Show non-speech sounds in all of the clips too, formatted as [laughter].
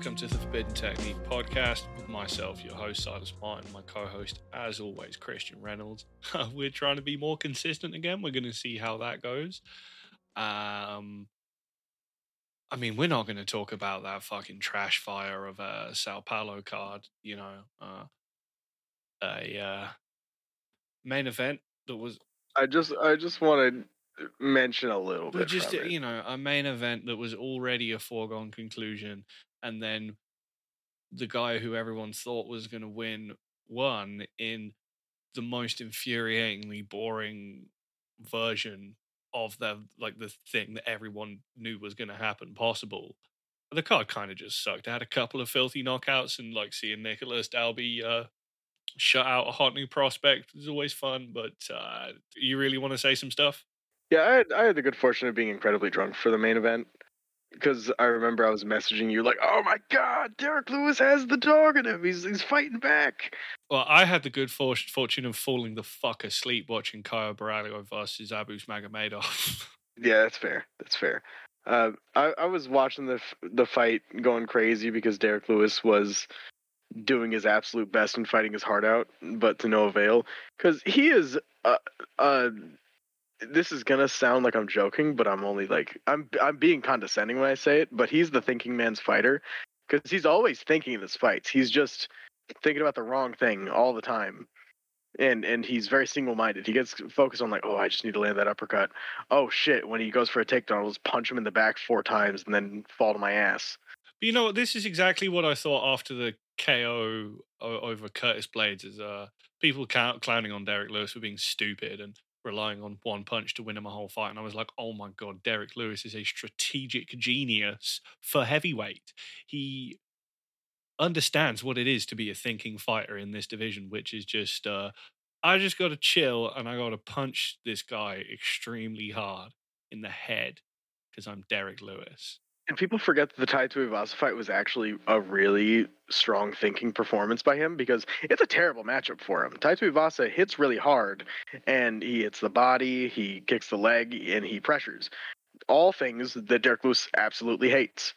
Welcome to the Forbidden Technique podcast with myself, your host, Silas Martin, my co host, as always, Christian Reynolds. [laughs] We're trying to be more consistent again. We're going to see how that goes. Um, I mean, we're not going to talk about that fucking trash fire of a Sao Paulo card, you know, uh, a uh, main event that was I just I just want to mention a little but bit. just it. you know a main event that was already a foregone conclusion and then the guy who everyone thought was going to win won in the most infuriatingly boring version of the like the thing that everyone knew was going to happen possible. The card kind of just sucked. I had a couple of filthy knockouts and like seeing Nicolas Dalby uh shut out a hot new prospect is always fun but uh you really want to say some stuff? Yeah, I had I had the good fortune of being incredibly drunk for the main event because I remember I was messaging you like, "Oh my God, Derrick Lewis has the dog in him. He's he's fighting back." Well, I had the good for- fortune of falling the fuck asleep watching Caio Borralho versus Abus Magomedov. [laughs] Yeah, that's fair. That's fair. Uh, I I was watching the f- the fight going crazy because Derrick Lewis was doing his absolute best and fighting his heart out, but to no avail. Because he is uh uh. This is gonna sound like I'm joking, but I'm only like I'm I'm being condescending when I say it. But he's the thinking man's fighter, because he's always thinking in his fights. He's just thinking about the wrong thing all the time, and and he's very single minded. He gets focused on like, oh, I just need to land that uppercut. Oh shit! When he goes for a takedown, I'll just punch him in the back four times and then fall to my ass. but you know what? This is exactly what I thought after the KO over Curtis Blaydes. Is uh, people clown- clowning on Derrick Lewis for being stupid and relying on one punch to win him a whole fight. And I was like, oh my god, Derrick Lewis is a strategic genius for heavyweight. He understands what it is to be a thinking fighter in this division, which is just uh, I just got to chill and I got to punch this guy extremely hard in the head because I'm Derrick Lewis. And people forget that the Tai Tuivasa fight was actually a really strong thinking performance by him because it's a terrible matchup for him. Tai Tuivasa hits really hard, and he hits the body, he kicks the leg, and he pressures. All things that Derrick Lewis absolutely hates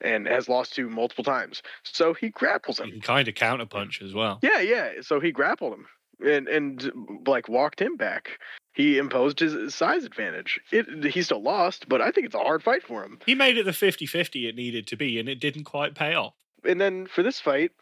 and has lost to multiple times. So he grapples him. can kind of counterpunch as well. Yeah, yeah. So he grappled him and and like walked him back. He imposed his size advantage. It he still lost, but I think it's a hard fight for him. He made it the 50 50 it needed to be, and it didn't quite pay off. And then for this fight,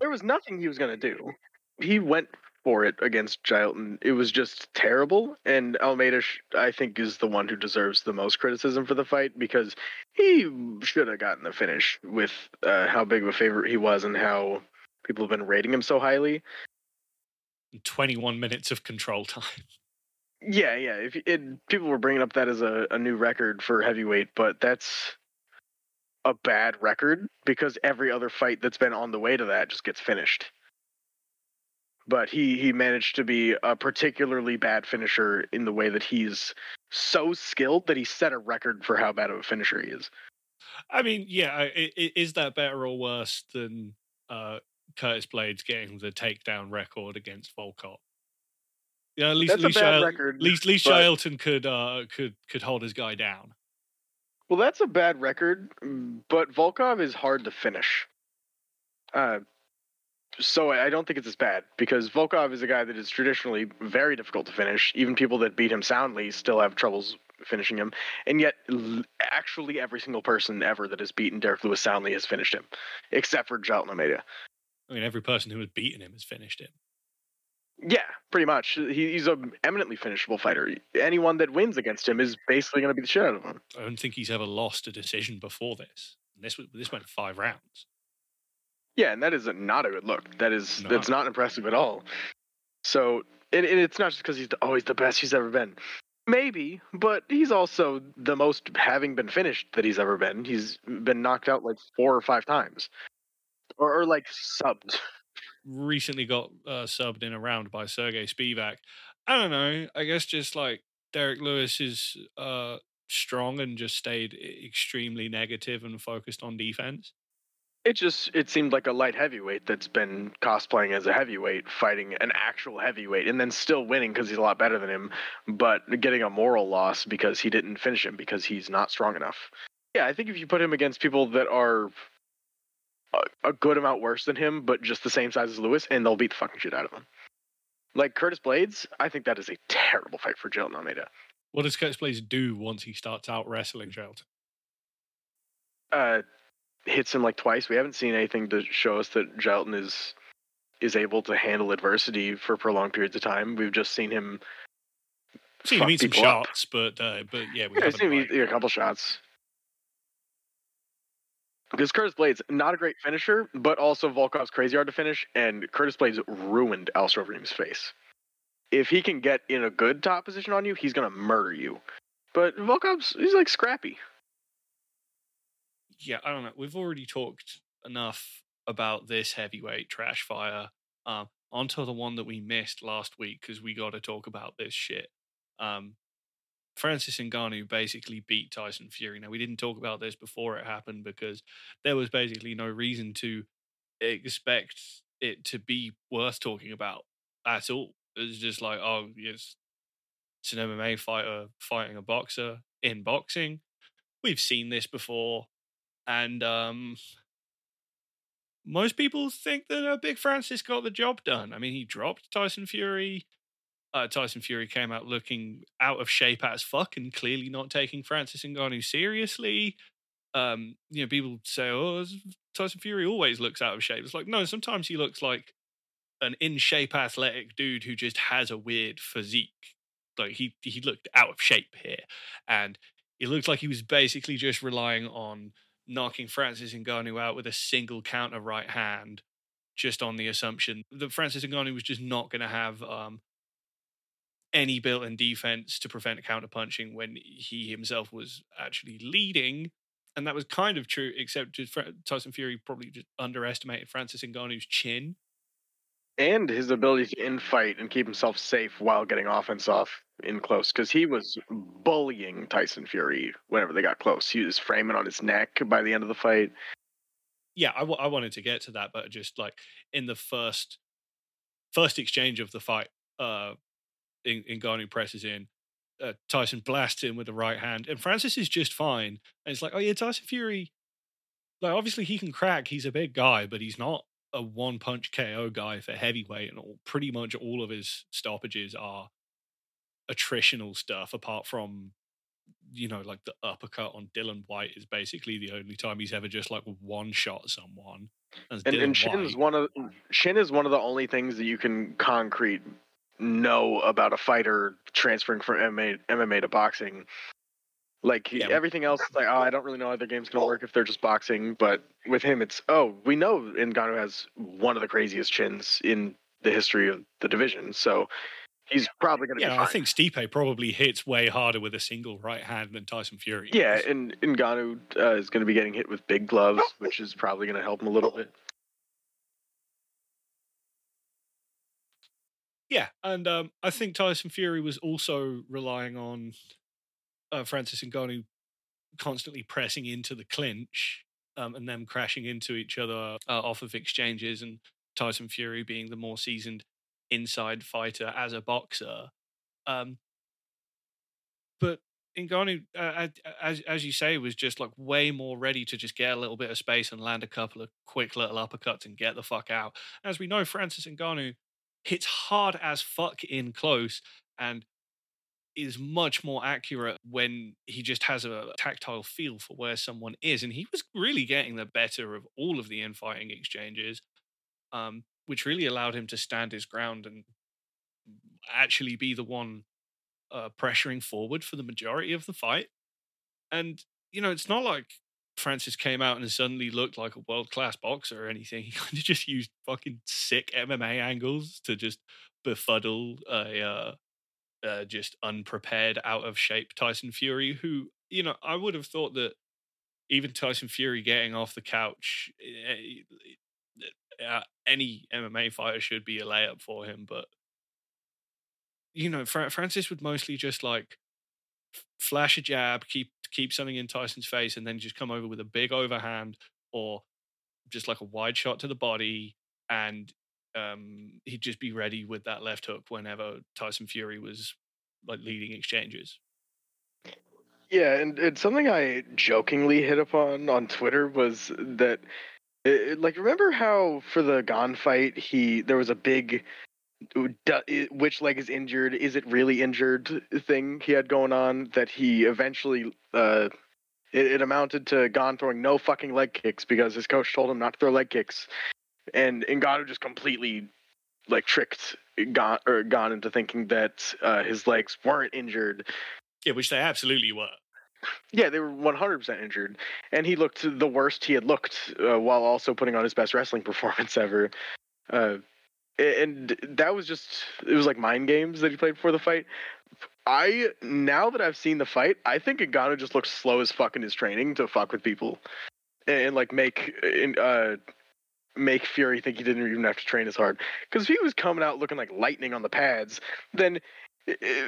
there was nothing he was gonna do. He went for it against Jailton. It was just terrible. And Almeida, I think, is the one who deserves the most criticism for the fight because he should have gotten the finish with uh, how big of a favorite he was and how people have been rating him so highly. 21 minutes of control time. [laughs] Yeah, yeah. If it, people were bringing up that as a, a new record for heavyweight, but that's a bad record because every other fight that's been on the way to that just gets finished. But he he managed to be a particularly bad finisher in the way that he's so skilled that he set a record for how bad of a finisher he is. I mean, yeah, is that better or worse than uh, Curtis Blaydes getting the takedown record against Volkov? Yeah, at least That's Lee, Shil- record, Lee, Lee Shilton could uh, could could hold his guy down. Well, that's a bad record, but Volkov is hard to finish. Uh, so I don't think it's as bad because Volkov is a guy that is traditionally very difficult to finish. Even people that beat him soundly still have troubles finishing him, and yet l- actually every single person ever that has beaten Derrick Lewis soundly has finished him, except for Jailton Almeida. I mean, every person who has beaten him has finished him. Yeah, pretty much. He, he's an eminently finishable fighter. Anyone that wins against him is basically going to be the shit out of him. I don't think he's ever lost a decision before this. This this went five rounds. Yeah, and that is a, not a good look. That is No. that's not impressive at all. So, and, and it's not just because he's the, oh the best he's ever been. Maybe, but he's also the most having been finished that he's ever been. He's been knocked out like four or five times, or, or like subbed. Recently got uh, subbed in a round by Serghei Spivac. I don't know. I guess just like Derrick Lewis is uh, strong and just stayed extremely negative and focused on defense. It just it seemed like a light heavyweight that's been cosplaying as a heavyweight, fighting an actual heavyweight, and then still winning because he's a lot better than him, but getting a moral loss because he didn't finish him because he's not strong enough. Yeah, I think if you put him against people that are a, a good amount worse than him, but just the same size as Lewis, and they'll beat the fucking shit out of him. Like Curtis Blaydes, I think that is a terrible fight for Jailton Almeida. What does Curtis Blaydes do once he starts out wrestling Jailton? Uh, hits him like twice. We haven't seen anything to show us that Jailton is is able to handle adversity for prolonged periods of time. We've just seen him. Seen him eat some shots, but uh, but yeah, we yeah, haven't. seen him eat a couple shots. Because Curtis Blaydes not a great finisher, but also Volkov's crazy hard to finish, and Curtis Blaydes ruined Alistair Overeem's face. If he can get in a good top position on you, he's gonna murder you. But Volkov's he's like scrappy. yeah, I don't know. We've already talked enough about this heavyweight trash fire. Um, onto the one that we missed last week because we got to talk about this shit. Um, Francis Ngannou basically beat Tyson Fury. Now we didn't talk about this before it happened because there was basically no reason to expect it to be worth talking about at all. It was just like, oh, yes, it's an MMA fighter fighting a boxer in boxing. We've seen this before, and um, most people think that uh, Big Francis got the job done. I mean, he dropped Tyson Fury. Uh, Tyson Fury came out looking out of shape as fuck and clearly not taking Francis Ngannou seriously. Um, you know, people say, "Oh, Tyson Fury always looks out of shape." It's like, no, sometimes he looks like an in shape athletic dude who just has a weird physique. Like he he looked out of shape here, and it looked like he was basically just relying on knocking Francis Ngannou out with a single counter right hand, just on the assumption that Francis Ngannou was just not going to have um, any built-in defense to prevent counterpunching when he himself was actually leading. And that was kind of true, except Tyson Fury probably just underestimated Francis Ngannou's chin. and his ability to infight and keep himself safe while getting offense off in close because he was bullying Tyson Fury whenever they got close. He was framing on his neck by the end of the fight. yeah, I, w- I wanted to get to that, but just like in the first first exchange of the fight, uh, in Ngannou presses in, uh, Tyson blasts him with the right hand, and Francis is just fine. And it's like, oh yeah, Tyson Fury, like obviously he can crack. He's a big guy, but he's not a one punch KO guy for heavyweight, and all, pretty much all of his stoppages are attritional stuff, apart from you know, like the uppercut on Dillian Whyte is basically the only time he's ever just like one shot someone. And, Dylan and Shin's White. one of Shin is one of the only things that you can concrete know about a fighter transferring from MMA, MMA to boxing. Like Yeah. everything else, like oh, I don't really know how their game's gonna work if they're just boxing. But with him, it's oh, we know Ngannou has one of the craziest chins in the history of the division, so he's probably gonna be Yeah. I think Stipe probably hits way harder with a single right hand than Tyson Fury. Yeah, does. and Ngannou uh, is going to be getting hit with big gloves, which is probably going to help him a little bit. Yeah, and um, I think Tyson Fury was also relying on uh, Francis Ngannou constantly pressing into the clinch um, and them crashing into each other uh, off of exchanges, and Tyson Fury being the more seasoned inside fighter as a boxer. Um, but Ngannou, uh, as as you say, was just like way more ready to just get a little bit of space and land a couple of quick little uppercuts and get the fuck out. As we know, Francis Ngannou hits hard as fuck in close and is much more accurate when he just has a tactile feel for where someone is. And he was really getting the better of all of the infighting exchanges, um, which really allowed him to stand his ground and actually be the one uh, pressuring forward for the majority of the fight. And, you know, it's not like Francis came out and suddenly looked like a world class boxer or anything. [laughs] He kind of just used fucking sick MMA angles to just befuddle a uh, uh, just unprepared, out of shape Tyson Fury, who, you know, I would have thought that even Tyson Fury getting off the couch, uh, any MMA fighter should be a layup for him. But, you know, Fra- Francis would mostly just like flash a jab, keep keep something in Tyson's face, and then just come over with a big overhand or just like a wide shot to the body, and um, he'd just be ready with that left hook whenever Tyson Fury was like leading exchanges. Yeah, and, something I jokingly hit upon on Twitter was that, it, like, remember how for the Gane fight he there was a big which leg is injured? Is it really injured? Thing he had going on that he eventually uh, it, it, amounted to Gane throwing no fucking leg kicks because his coach told him not to throw leg kicks, and Ngannou just completely like tricked Gane or Gane into thinking that uh, his legs weren't injured. Yeah, which they absolutely were. Yeah, they were 100% injured, and he looked the worst he had looked uh, while also putting on his best wrestling [laughs] performance ever. Uh, and that was just it was like mind games that he played before the fight. I now that I've seen the fight, I think Ngannou just looks slow as fuck in his training to fuck with people, and, and like make uh make Fury think he didn't even have to train as hard. Because if he was coming out looking like lightning on the pads, then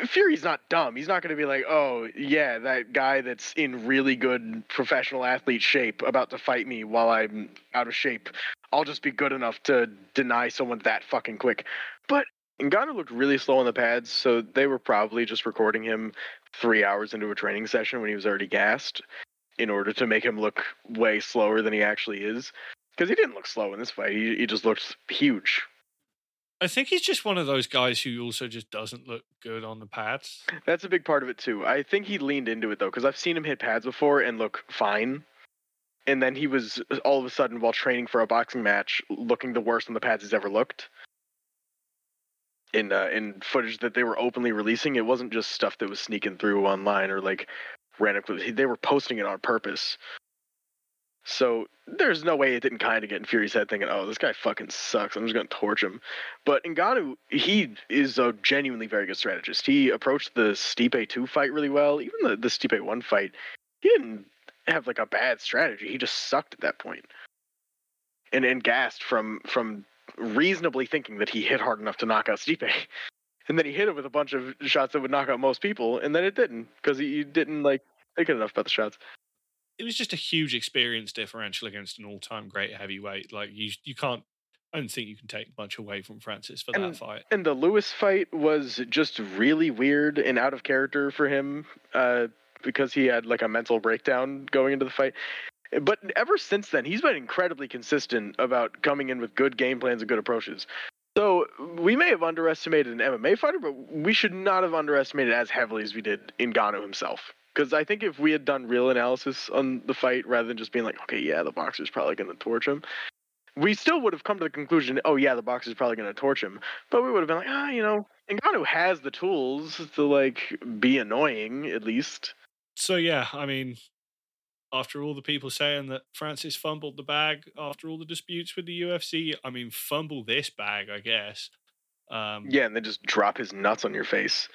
Fury's not dumb. He's not going to be like, oh yeah, that guy that's in really good professional athlete shape about to fight me while I'm out of shape. I'll just be good enough to deny someone that fucking quick. But Ngannou looked really slow on the pads, so they were probably just recording him three hours into a training session when he was already gassed in order to make him look way slower than he actually is. Because he didn't look slow in this fight. He, he just looked huge. I think he's just one of those guys who also just doesn't look good on the pads. That's a big part of it too. I think he leaned into it though, because I've seen him hit pads before and look fine. And then he was all of a sudden, while training for a boxing match, looking the worst on the pads he's ever looked. In uh, in footage that they were openly releasing, it wasn't just stuff that was sneaking through online or like random clips. They were posting it on purpose. So there's no way it didn't kind of get in Fury's head thinking, oh, this guy fucking sucks. I'm just going to torch him. But Ngannou, he is a genuinely very good strategist. He approached the Stipe 2 fight really well. Even the, the Stipe 1 fight, he didn't have like a bad strategy. He just sucked at that point. And, and gassed from, from reasonably thinking that he hit hard enough to knock out Stipe. [laughs] And then he hit it with a bunch of shots that would knock out most people, and then it didn't because he didn't like think enough about the shots it was just a huge experience differential against an all-time great heavyweight. Like you, you can't. I don't think you can take much away from Francis for and, that fight. And the Lewis fight was just really weird and out of character for him uh, because he had like a mental breakdown going into the fight. But ever since then, he's been incredibly consistent about coming in with good game plans and good approaches. So we may have underestimated an MMA fighter, but we should not have underestimated as heavily as we did Ngannou himself. Because I think if we had done real analysis on the fight rather than just being like, okay, yeah, the boxer's probably going to torch him, we still would have come to the conclusion, oh yeah, the boxer's probably going to torch him. But we would have been like, ah, you know, Ngannou has the tools to like be annoying at least. So yeah, I mean, after all the people saying that Francis fumbled the bag after all the disputes with the UFC, I mean, fumble this bag, I guess. Um, yeah, and then just drop his nuts on your face.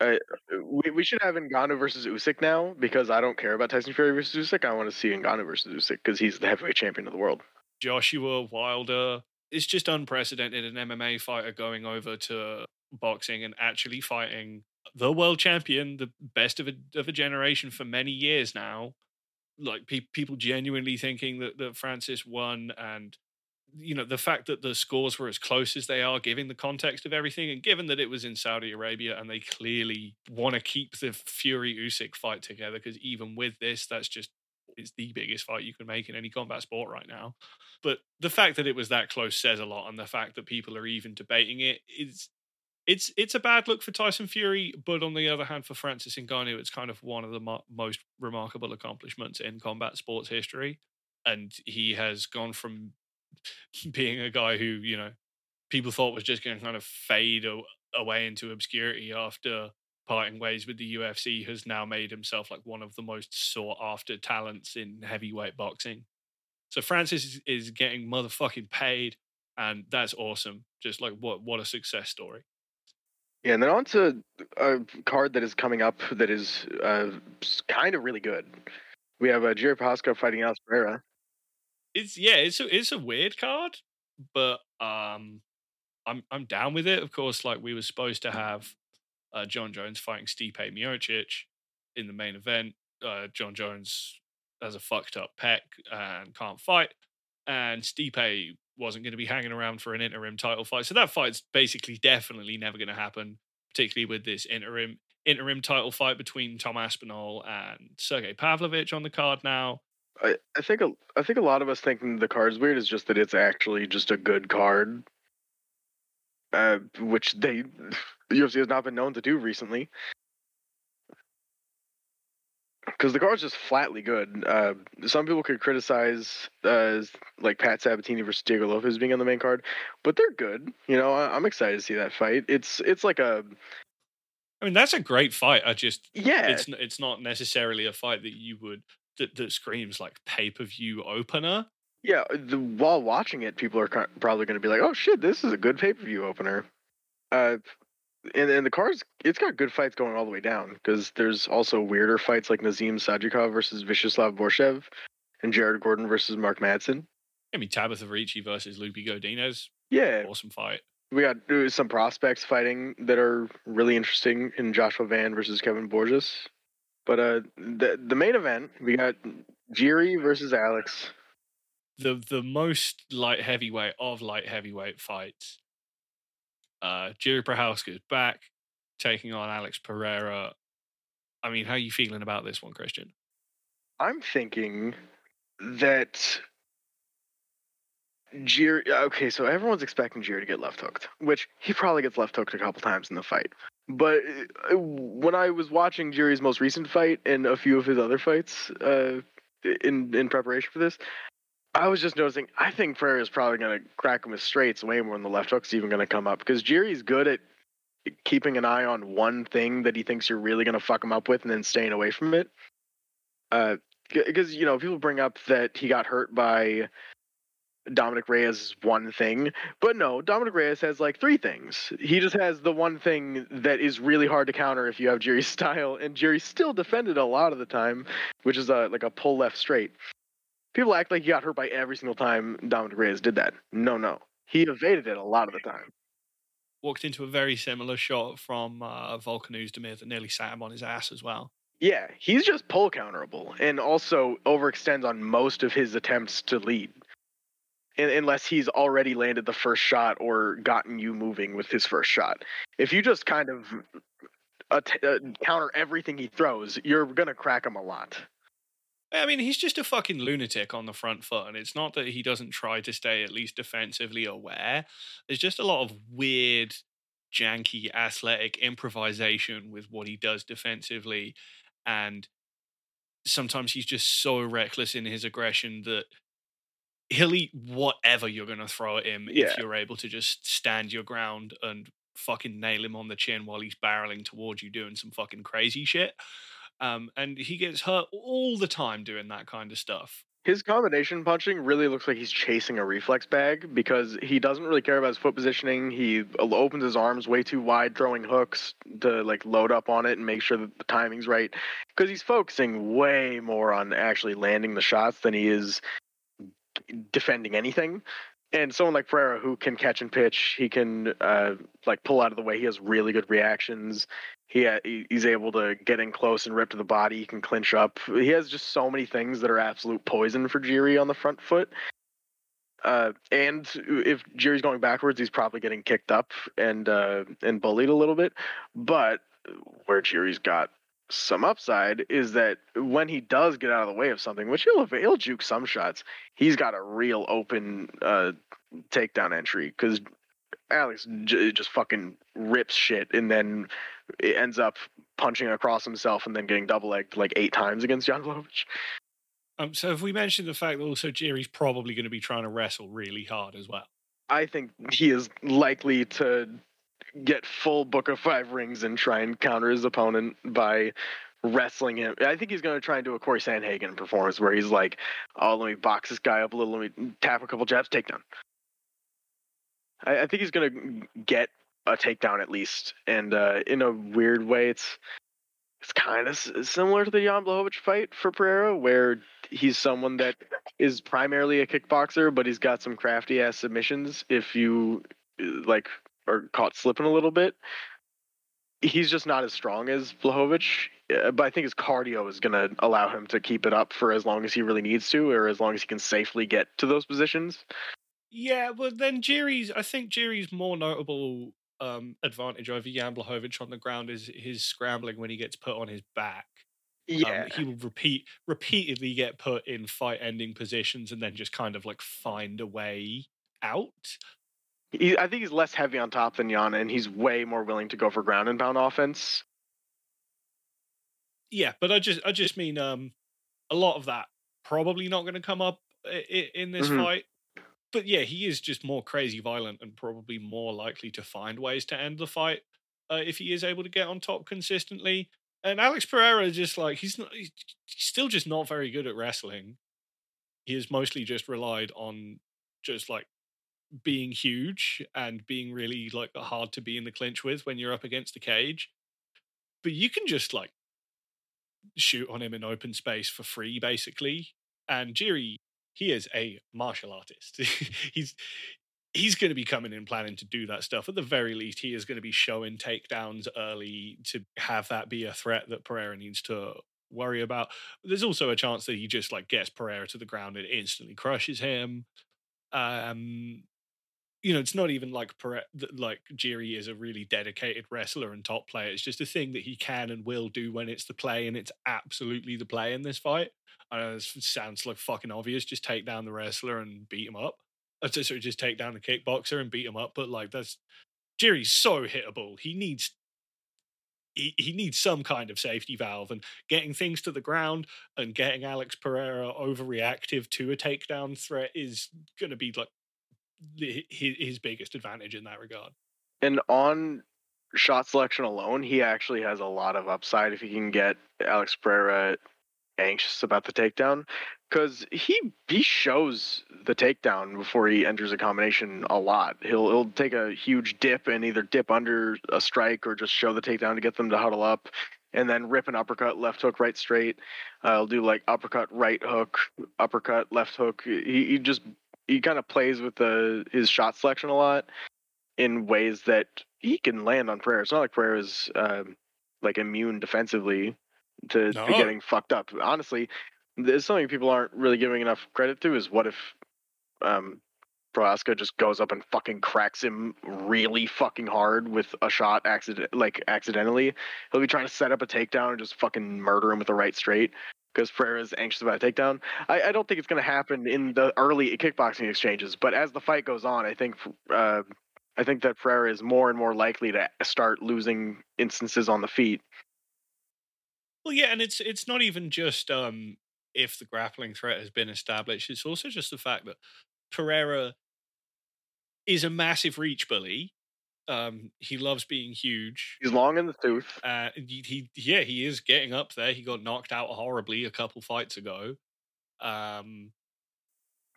We, we should have Ngannou versus Usyk now because I don't care about Tyson Fury versus Usyk. I want to see Ngannou versus Usyk because he's the heavyweight champion of the world. Joshua Wilder. It's just unprecedented an MMA fighter going over to boxing and actually fighting the world champion, the best of a, of a generation for many years now. Like pe- people genuinely thinking that, that Francis won and you know the fact that the scores were as close as they are given the context of everything and given that it was in Saudi Arabia and they clearly want to keep the Fury Usyk fight together because even with this that's just it's the biggest fight you can make in any combat sport right now but the fact that it was that close says a lot and the fact that people are even debating it is it's it's a bad look for Tyson Fury, but on the other hand, for Francis Ngannou, it's kind of one of the mo- most remarkable accomplishments in combat sports history. And he has gone from [laughs] being a guy who you know people thought was just going to kind of fade away into obscurity after parting ways with the UFC has now made himself like one of the most sought after talents in heavyweight boxing. So Francis is, getting motherfucking paid, and that's awesome. Just like what what a success story. Yeah, and then on to a card that is coming up that is uh, kind of really good. We have uh, Jiri Prochazka fighting Alex Pereira. It's yeah, it's a, it's a weird card, but um, I'm I'm down with it. Of course, like we were supposed to have uh, Jon Jones fighting Stipe Miocic in the main event. Uh, Jon Jones has a fucked up pec and can't fight, and Stipe wasn't going to be hanging around for an interim title fight. So that fight's basically definitely never going to happen, particularly with this interim interim title fight between Tom Aspinall and Sergei Pavlovich on the card now. I, I think a, I think a lot of us thinking the card's weird is just that it's actually just a good card, uh, which they [laughs] the UFC has not been known to do recently because the card's just flatly good. Uh, some people could criticize uh, like Pat Sabatini versus Diego Lopes being on the main card, but they're good. You know, I- am excited to see that fight. It's it's like a. I mean, that's a great fight. I just yeah, it's it's not necessarily a fight that you would that, that screams like pay per view opener. Yeah, the, while watching it, people are probably going to be like, "Oh shit, this is a good pay per view opener." Uh, and, and the cards it's got good fights going all the way down because there's also weirder fights like Nazim Sadykhov versus Vyacheslav Borshev and Jared Gordon versus Mark Madsen. I mean Tabitha Ricci versus Lupi Godinez. Yeah. Awesome fight. We got uh, some prospects fighting that are really interesting in Joshua Van versus Kevin Borjas. But uh the the main event, we got Jiri versus Alex. The the most light heavyweight of light heavyweight fights uh, Jiri Prochazka is back, taking on Alex Pereira. I mean, how are you feeling about this one, Christian? I'm thinking that Jiri. Okay, so everyone's expecting Jiri to get left hooked, which he probably gets left hooked a couple times in the fight. But uh, when I was watching Jerry's most recent fight and a few of his other fights uh, in in preparation for this, I was just noticing. I think Pereira is probably going to crack him with straights way more than the left hook's even going to come up because Jerry's good at keeping an eye on one thing that he thinks you're really going to fuck him up with, and then staying away from it. Because uh, you know people bring up that he got hurt by Dominick Reyes one thing, but no, Dominick Reyes has like three things. He just has the one thing that is really hard to counter if you have Jerry's [laughs] style, and Jerry still defended a lot of the time, which is a like a pull left straight. People act like he got hurt by every single time Dominick Reyes did that. No, no. He evaded it a lot of the time. Walked into a very similar shot from uh, Volkan Oezdemir that nearly sat him on his ass as well. Yeah, he's just pull counterable and also overextends on most of his attempts to lead. Unless he's already landed the first shot or gotten you moving with his first shot. If you just kind of uh, counter everything he throws, you're going to crack him a lot. I mean, he's just a fucking lunatic on the front foot, and it's not that he doesn't try to stay at least defensively aware. There's just a lot of weird, janky, athletic improvisation with what he does defensively, and sometimes he's just so reckless in his aggression that he'll eat whatever you're going to throw at him yeah. if you're able to just stand your ground and fucking nail him on the chin while he's barreling towards you doing some fucking crazy shit. Um, and he gets hurt all the time doing that kind of stuff. His combination punching really looks like he's chasing a reflex bag because he doesn't really care about his foot positioning. He opens his arms way too wide, throwing hooks to like load up on it and make sure that the timing's right. Because he's focusing way more on actually landing the shots than he is defending anything and someone like Pereira who can catch and pitch, he can uh, like pull out of the way. He has really good reactions. He ha- he's able to get in close and rip to the body. He can clinch up. He has just so many things that are absolute poison for Jiri on the front foot. Uh, and if Jiri's going backwards, he's probably getting kicked up and uh, and bullied a little bit. But where Jiri's got some upside is that when he does get out of the way of something, which he'll he'll juke some shots, he's got a real open uh, takedown entry because Alex j- just fucking rips shit and then it ends up punching across himself and then getting double legged like eight times against Jan Blachowicz. Um, so if we mentioned the fact that also Jerry's probably going to be trying to wrestle really hard as well. I think he is likely to get full book of five rings and try and counter his opponent by wrestling him. I think he's going to try and do a Corey Sandhagen performance where he's like, "Oh, let me box this guy up a little, let me tap a couple jabs, takedown." I, I think he's going to get a takedown at least. And uh, in a weird way, it's it's kind of similar to the Jan Blachowicz fight for Pereira, where he's someone that is primarily a kickboxer, but he's got some crafty ass submissions. If you like are caught slipping a little bit, he's just not as strong as Blachowicz. Uh, but I think his cardio is going to allow him to keep it up for as long as he really needs to, or as long as he can safely get to those positions. Yeah, well, then Jiri's. I think Jiri's more notable um, advantage over Jan Blachowicz on the ground is his scrambling when he gets put on his back. Yeah, um, he will repeat repeatedly get put in fight ending positions and then just kind of like find a way out. He, I think he's less heavy on top than Jan, and he's way more willing to go for ground and pound offense. Yeah, but I just I just mean um, a lot of that probably not going to come up in, in this mm-hmm. fight but yeah, he is just more crazy violent and probably more likely to find ways to end the fight uh, if he is able to get on top consistently. And Alex Pereira is just like he's not, he's still just not very good at wrestling. He has mostly just relied on just like being huge and being really like hard to be in the clinch with when you're up against the cage. But you can just like shoot on him in open space for free, basically. And Jiri he is a martial artist. [laughs] he's he's going to be coming in planning to do that stuff. At the very least, he is going to be showing takedowns early to have that be a threat that Pereira needs to worry about. There's also a chance that he just like gets Pereira to the ground and instantly crushes him. Um, you know, it's not even like like Jiri is a really dedicated wrestler and top player. It's just a thing that he can and will do when it's the play, and it's absolutely the play in this fight. I know this sounds like fucking obvious. Just take down the wrestler and beat him up. Uh, just, just take down the kickboxer and beat him up. But like that's Jiri's so hittable. He needs he, he needs some kind of safety valve and getting things to the ground and getting Alex Pereira overreactive to a takedown threat is going to be like his, his biggest advantage in that regard. And on shot selection alone, he actually has a lot of upside if he can get Alex Pereira anxious about the takedown because he he shows the takedown before he enters a combination a lot. He'll he'll take a huge dip and either dip under a strike or just show the takedown to get them to huddle up, and then rip an uppercut, left hook, right straight. Uh, he'll do like uppercut, right hook, uppercut, left hook. He, he just he kind of plays with the his shot selection a lot in ways that he can land on Pereira. It's not like Pereira's um, like immune defensively to, no. to getting fucked up. Honestly, there's something people aren't really giving enough credit to is what if um, just goes up and fucking cracks him really fucking hard with a shot accident like accidentally. He'll be trying to set up a takedown and just fucking murder him with a right straight because Pereira is anxious about a takedown. I, I don't think it's going to happen in the early kickboxing exchanges, but as the fight goes on, I think uh, I think that Pereira is more and more likely to start losing instances on the feet well, yeah, and it's it's not even just um, if the grappling threat has been established. It's also just the fact that Pereira is a massive reach bully. Um, he loves being huge. He's long in the tooth. Uh, he, he, yeah, he is getting up there. He got knocked out horribly a couple fights ago. Um,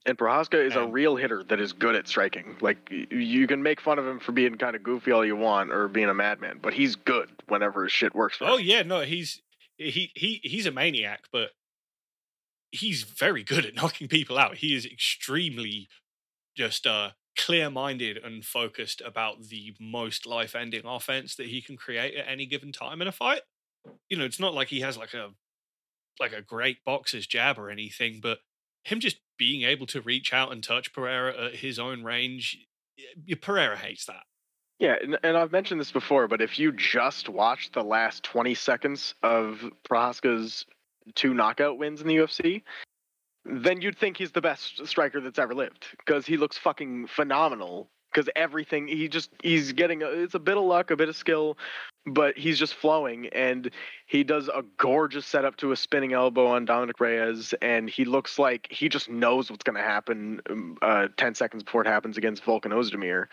and Prochazka is and, a real hitter that is good at striking. Like you can make fun of him for being kind of goofy all you want or being a madman, but he's good whenever his shit works. oh him. yeah, no, he's he he he's a maniac, but he's very good at [laughs] knocking people out. He is extremely just uh clear-minded and focused about the most life-ending offense that he can create at any given time in a fight. You know, it's not like he has like a like a great boxer's jab or anything, but him just being able to reach out and touch Pereira at his own range, Pereira hates that. Yeah, and, and, I've mentioned this before, but if you just watch the last 20 seconds of Prochazka's two knockout wins in the UFC, then you'd think he's the best striker that's ever lived because he looks fucking phenomenal. Because everything he just he's getting a, it's a bit of luck, a bit of skill, but he's just flowing and he does a gorgeous setup to a spinning elbow on Dominick Reyes and he looks like he just knows what's going to happen um, uh, 10 seconds before it happens against Volkan Ozdemir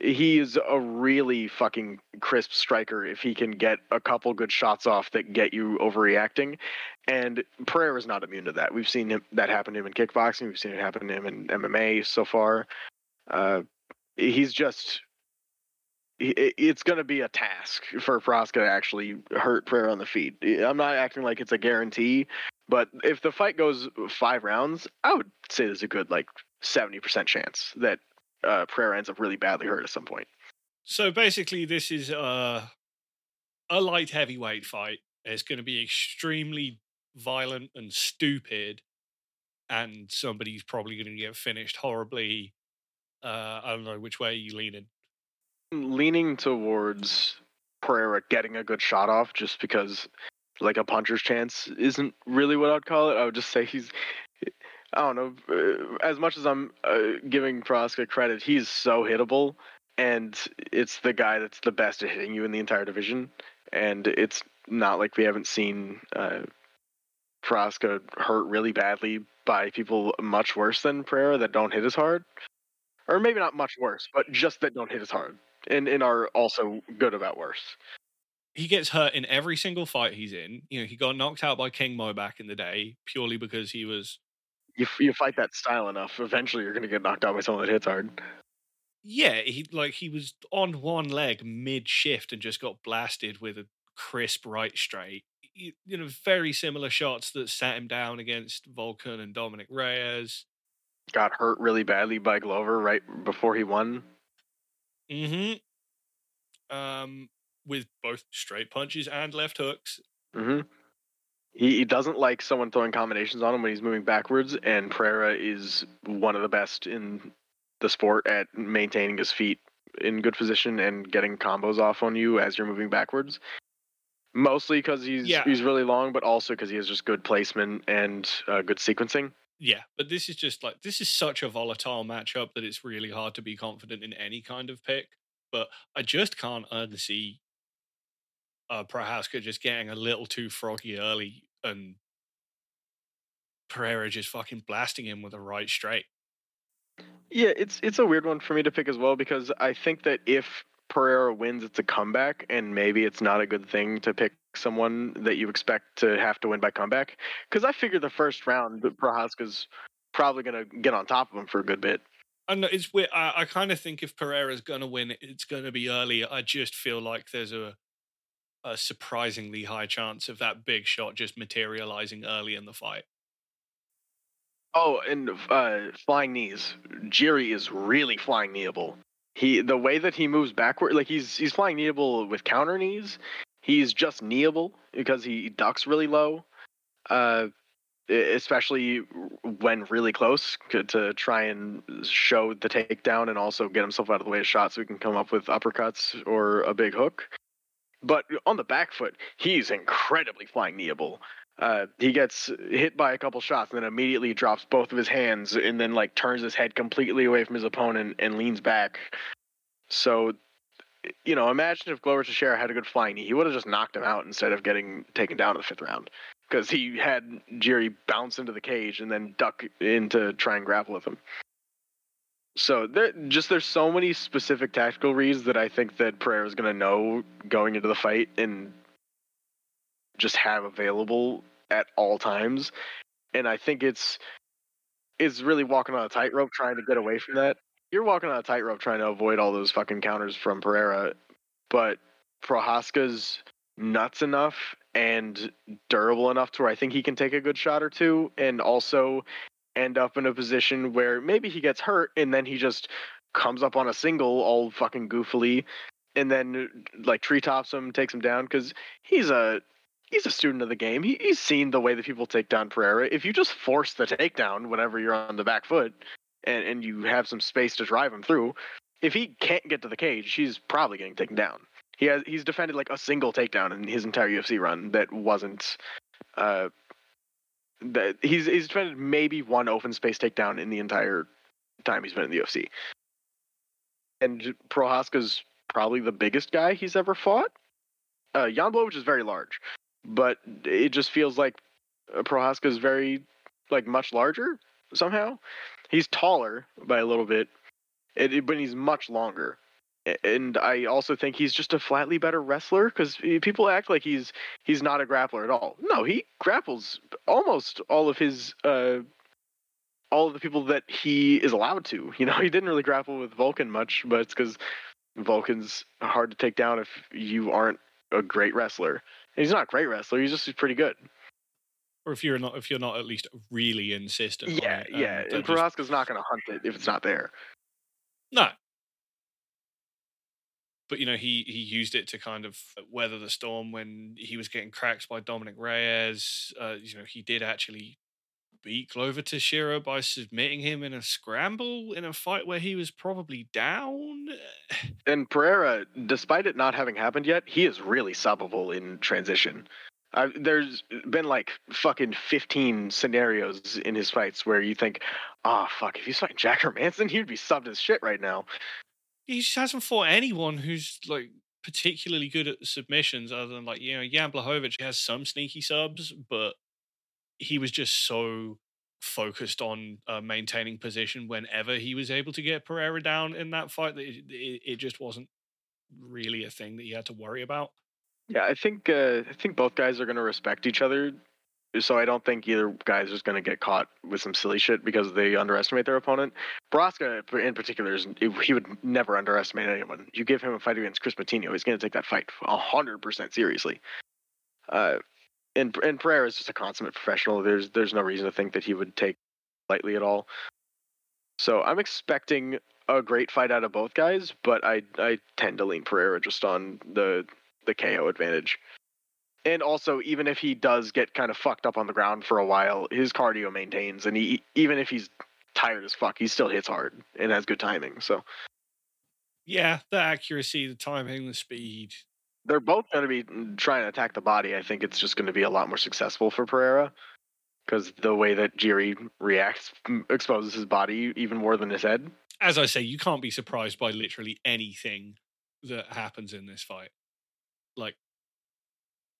he is a really fucking crisp striker if he can get a couple good shots off that get you overreacting. And Pereira is not immune to that. We've seen him, that happen to him in kickboxing. We've seen it happen to him in MMA so far. Uh, he's just it's going to be a task for Prochazka to actually hurt Pereira on the feet. I'm not acting like it's a guarantee, but if the fight goes five rounds, I would say there's a good like 70% chance that uh, Pereira ends up really badly hurt at some point. So basically, this is uh, a light heavyweight fight. It's going to be extremely violent and stupid, and somebody's probably going to get finished horribly. Uh, I don't know which way you leaning. Leaning towards Pereira getting a good shot off, just because like a puncher's chance isn't really what I'd call it. I would just say he's. I don't know. Uh, as much as I'm uh, giving Prochazka credit, he's so hittable, and it's the guy that's the best at hitting you in the entire division. And it's not like we haven't seen uh, Prochazka hurt really badly by people much worse than Pereira that don't hit as hard, or maybe not much worse, but just that don't hit as hard, and and are also good about worse. He gets hurt in every single fight he's in. You know, he got knocked out by King Mo back in the day purely because he was. You you fight that style enough, eventually you're going to get knocked out by someone that hits hard. Yeah, he like he was on one leg mid shift and just got blasted with a crisp right straight you, you know, very similar shots that sat him down against Volkan and Dominick Reyes. Got hurt really badly by Glover right before he won. Mm-hmm. Um, with both straight punches and left hooks. Mm-hmm. He, he doesn't like someone throwing combinations on him when he's moving backwards, and Pereira is one of the best in the sport at maintaining his feet in good position and getting combos off on you as you're moving backwards mostly because he's yeah. he's really long, but also because he has just good placement and uh, good sequencing. Yeah, but this is just like this is such a volatile matchup that it's really hard to be confident in any kind of pick. But I just can't unsee uh, Prochazka just getting a little too froggy early and Pereira just fucking blasting him with a right straight. Yeah, it's it's a weird one for me to pick as well because I think that if Pereira wins, it's a comeback, and maybe it's not a good thing to pick someone that you expect to have to win by comeback. Because I figure the first round, Prochazka's probably going to get on top of him for a good bit. I know it's weird. I, I kind of think if Pereira's going to win, it's going to be early. I just feel like there's a a surprisingly high chance of that big shot just materializing early in the fight. Oh, and uh, flying knees. Jiri is really flying kneeable he the way that he moves backward, like he's he's flying kneeable with counter knees. He's just kneeable because he ducks really low, uh, especially when really close to try and show the takedown and also get himself out of the way of shots so he can come up with uppercuts or a big hook. But on the back foot, he's incredibly flying kneeable. Uh, he gets hit by a couple shots and then immediately drops both of his hands and then like turns his head completely away from his opponent and leans back. So, you know, imagine if Glover Teixeira had a good flying knee, he would have just knocked him out instead of getting taken down in the fifth round because he had Jerry bounce into the cage and then duck in to try and grapple with him. So there, just there's so many specific tactical reads that I think that Pereira is going to know going into the fight and just have available at all times. And I think it's it's really walking on a tightrope trying to get away from that. You're walking on a tightrope trying to avoid all those fucking counters from Pereira, but Prochazka's nuts enough and durable enough to where I think he can take a good shot or two and also end up in a position where maybe he gets hurt and then he just comes up on a single all fucking goofily and then like treetops him, takes him down because he's a he's a student of the game. He, he's seen the way that people take down Pereira. If you just force the takedown whenever you're on the back foot and, and you have some space to drive him through, if he can't get to the cage, he's probably getting taken down. He has he's defended like a single takedown in his entire UFC run that wasn't uh that he's he's defended maybe one open space takedown in the entire time he's been in the UFC. And Prochazka's probably the biggest guy he's ever fought. Uh, Jan is very large, but it just feels like Prochazka is very like much larger somehow. He's taller by a little bit, but he's much longer. And I also think he's just a flatly better wrestler because people act like he's he's not a grappler at all. No, he grapples almost all of his uh, all of the people that he is allowed to. You know, [laughs] he didn't really grapple with Volkan much, but it's because Volkan's hard to take down if you aren't a great wrestler. And he's not a great wrestler. He's just pretty good. Or if you're not, if you're not at least really insistent. Yeah, it, yeah. and And just- not going to hunt it if it's not there. No. But you know, he he used it to kind of weather the storm when he was getting cracked by Dominick Reyes. Uh, you know, he did actually beat Glover Teixeira by submitting him in a scramble in a fight where he was probably down. [sighs] And Pereira, despite it not having happened yet, he is really subbable in transition. i there's been like fucking 15 scenarios in his fights where you think, ah, fuck, if he's fighting Jack Hermansson, [laughs] he'd be subbed as shit right now. He just hasn't fought anyone who's like particularly good at submissions, other than like you know Jan Blachowicz has some sneaky subs, but he was just so focused on uh, maintaining position whenever he was able to get Pereira down in that fight that it, it, it just wasn't really a thing that he had to worry about. Yeah, I think uh, I think both guys are going to respect each other. So I don't think either guy's just going to get caught with some silly shit because they underestimate their opponent. Braska, in particular, is, he would never underestimate anyone. You give him a fight against Chris Patino, he's going to take that fight hundred percent seriously. Uh, and and Pereira is just a consummate professional. There's there's no reason to think that he would take lightly at all. So I'm expecting a great fight out of both guys, but I I tend to lean Pereira just on the the KO advantage. And also, even if he does get kind of fucked up on the ground for a while, his cardio maintains, and he even if he's tired as fuck, he still hits hard and has good timing. So Yeah, the accuracy, the timing, the speed. they're both going to be trying to attack the body. I think it's just going to be a lot more successful for Pereira because the way that Jiri reacts exposes his body even more than his head. As I say, you can't be surprised by literally anything that happens in this fight. Like,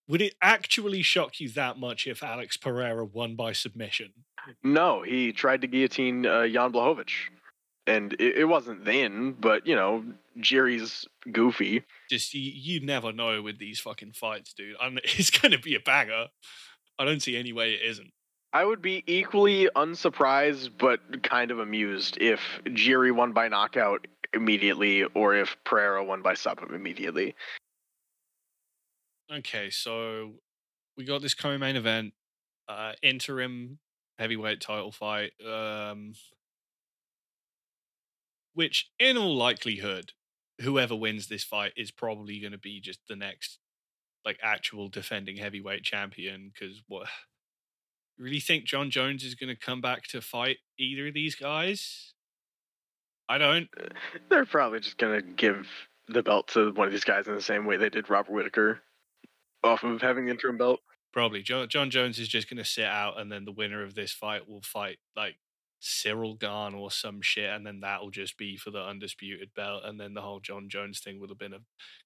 would it actually shock you that much if Alex Pereira won by submission? No, he tried to guillotine uh, Jan Blachowicz. And it, it wasn't then, but you know, Jiri's goofy. Just you, you never know with these fucking fights, dude. I'm, [laughs] it's going to be a banger. I don't see any way it isn't. I would be equally unsurprised but kind of amused if Jiri won by knockout immediately or if Pereira won by sub immediately. Okay, so we got this co-main event, uh, interim heavyweight title fight, um, which in all likelihood, whoever wins this fight is probably going to be just the next, like, actual defending heavyweight champion. Because what? [sighs] Really think Jon Jones is going to come back to fight either of these guys? I don't. They're probably just gonna give the belt to one of these guys in the same way they did Robert Whitaker off of having the interim belt. Probably Jon, Jon Jones is just going to sit out, and then the winner of this fight will fight like Ciryl Gane or some shit, and then that'll just be for the undisputed belt, and then the whole Jon Jones thing would have been a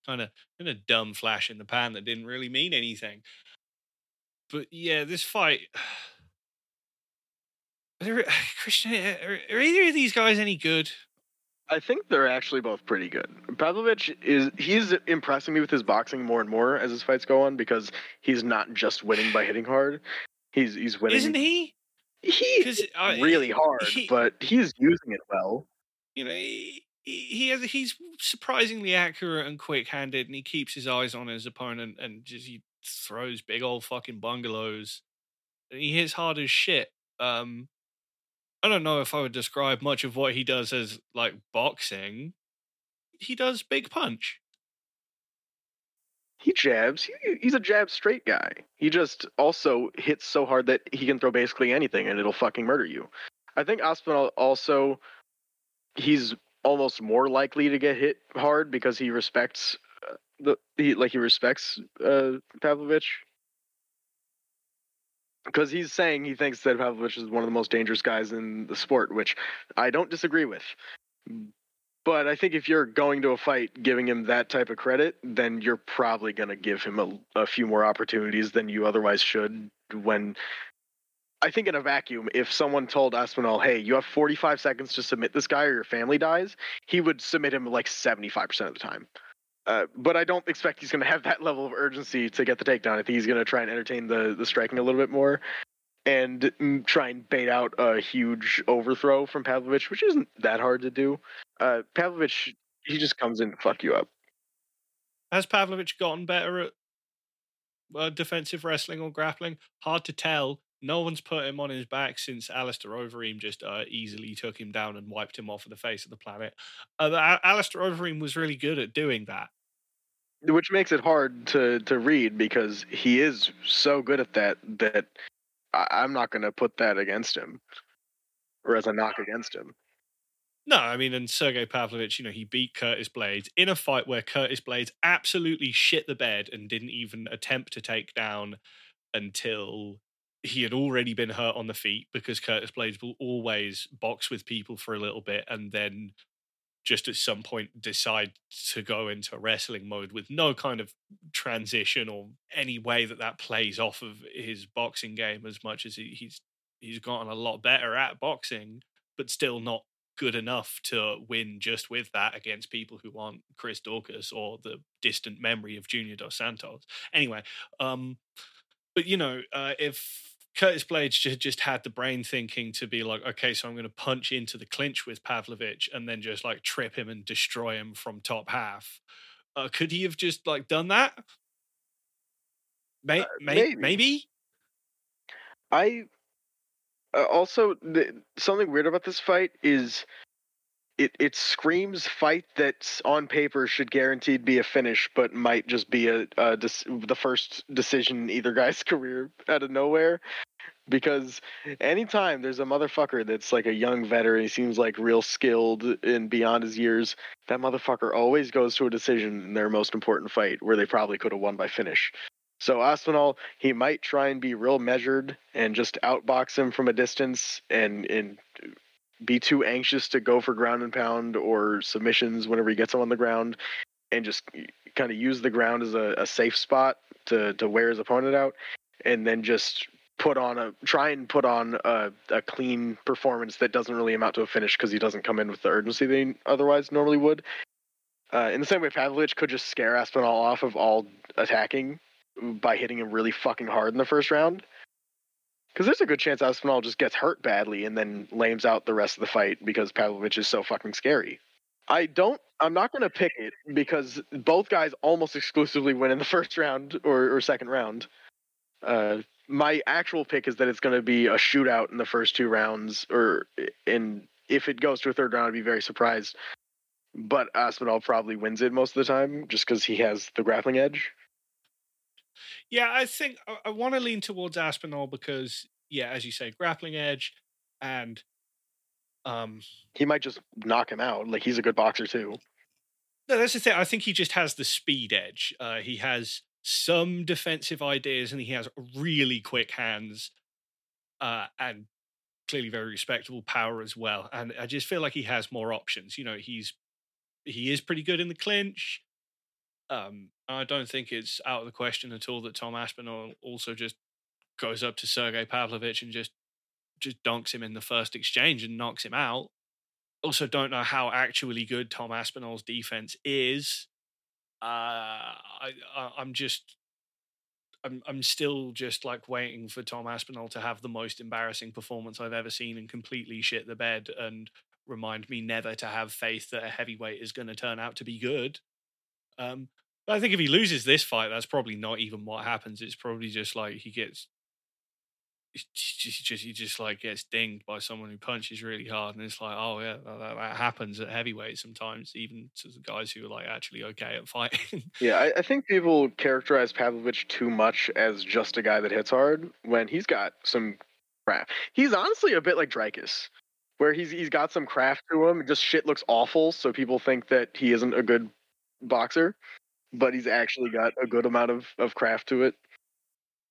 kind of been a dumb flash in the pan that didn't really mean anything. But yeah, this fight. [sighs] Are there, [sighs] Christian, are, are either of these guys any good? I think they're actually both pretty good. Pavlovich is he's impressing me with his boxing more and more as his fights go on because he's not just winning by hitting hard. He's he's winning. Isn't he? He's uh, really hard, he- but he's using it well. you know, he, he has he's surprisingly accurate and quick-handed, and he keeps his eyes on his opponent, and just he throws big old fucking bungalows. And he hits hard as shit. Um, I don't know if I would describe much of what he does as like boxing. He does big punch. He jabs. He, he's a jab straight guy. He just also hits so hard that he can throw basically anything and it'll fucking murder you. I think Aspinall also he's almost more likely to get hit hard because he respects uh, the he like he respects uh, Pavlovich because he's saying he thinks that Pavlovich is one of the most dangerous guys in the sport, which I don't disagree with. But I think if you're going to a fight giving him that type of credit, then you're probably going to give him a, a few more opportunities than you otherwise should. When I think in a vacuum, if someone told Aspinall, hey, you have 45 seconds to submit this guy or your family dies, he would submit him like 75% of the time. Uh, but I don't expect he's going to have that level of urgency to get the takedown. I think he's going to try and entertain the, the striking a little bit more and mm, try and bait out a huge overthrow from Pavlovich, which isn't that hard to do. Uh, Pavlovich, he just comes in to fuck you up. Has Pavlovich gotten better at uh, defensive wrestling or grappling? Hard to tell. No one's put him on his back since Alistair Overeem just uh, easily took him down and wiped him off of the face of the planet. Uh, Alistair Overeem was really good at doing that. Which makes it hard to, to read because he is so good at that that I, I'm not going to put that against him or as a knock against him. No, I mean, and Sergei Pavlovich, you know, he beat Curtis Blaydes in a fight where Curtis Blaydes absolutely shit the bed and didn't even attempt to take down until he had already been hurt on the feet because Curtis Blaydes will always box with people for a little bit and then just at some point decide to go into wrestling mode with no kind of transition or any way that that plays off of his boxing game as much as he, he's he's gotten a lot better at boxing but still not good enough to win just with that against people who aren't Chris Daukaus or the distant memory of Junior Dos Santos. Anyway, um, but you know, uh, if Curtis Blaydes just had the brain thinking to be like, okay, so I'm going to punch into the clinch with Pavlovich and then just like trip him and destroy him from top half. Uh, could he have just like done that? May- uh, may- maybe. maybe. I uh, also, the, something weird about this fight is it it screams fight that's on paper should guaranteed be a finish, but might just be a, a the first decision in either guy's [laughs] career out of nowhere. Because anytime there's a motherfucker that's like a young veteran, he seems like real skilled and beyond his years, that motherfucker always goes to a decision in their most important fight where they probably could have won by finish. So Aspinall, he might try and be real measured and just outbox him from a distance and and be too anxious to go for ground and pound or submissions whenever he gets him on the ground and just kind of use the ground as a, a safe spot to to wear his opponent out and then just put on a try and put on a, a clean performance that doesn't really amount to a finish because he doesn't come in with the urgency they otherwise normally would. Uh, in the same way, Pavlovich could just scare Aspinall off of all attacking by hitting him really fucking hard in the first round. Because there's a good chance Aspinall just gets hurt badly and then lames out the rest of the fight because Pavlovich is so fucking scary. I don't. I'm not going to pick it because both guys almost exclusively win in the [laughs] first round or, or second round. Uh, my actual pick is that it's going to be a shootout in the first two rounds, or in if it goes to a third round, I'd be very surprised. But Aspinall probably wins it most of the time just because he has the grappling edge. Yeah, I think I, I want to lean towards Aspinall because, yeah, as you say, grappling edge, and um, he might just knock him out. Like he's a good boxer too. No, that's the thing. I think he just has the speed edge. Uh, he has some defensive ideas, and he has really quick hands, uh, and clearly very respectable power as well. And I just feel like he has more options. You know, he's he is pretty good in the clinch. Um, I don't think it's out of the question at all that Tom Aspinall also just goes up to Sergei Pavlovich and just just dunks him in the first exchange and knocks him out. Also, don't know how actually good Tom Aspinall's defense is. Uh, I, I I'm just I'm I'm still just like waiting for Tom Aspinall to have the most embarrassing performance I've ever seen and completely shit the bed and remind me never to have faith that a heavyweight is going to turn out to be good. Um, I think if he loses this fight, that's probably not even what happens. It's probably just like he gets, he just, he just like gets dinged by someone who punches really hard, and it's like, oh yeah, that, that happens at heavyweight sometimes, even to the guys who are like actually okay at [laughs] fighting. yeah, I, I think people characterize Pavlovich too much as just a guy that hits hard when he's got some craft. He's honestly a bit like Dricus where he's he's got some craft to him. Just shit looks awful, so people think that he isn't a good boxer but he's actually got a good amount of, of craft to it.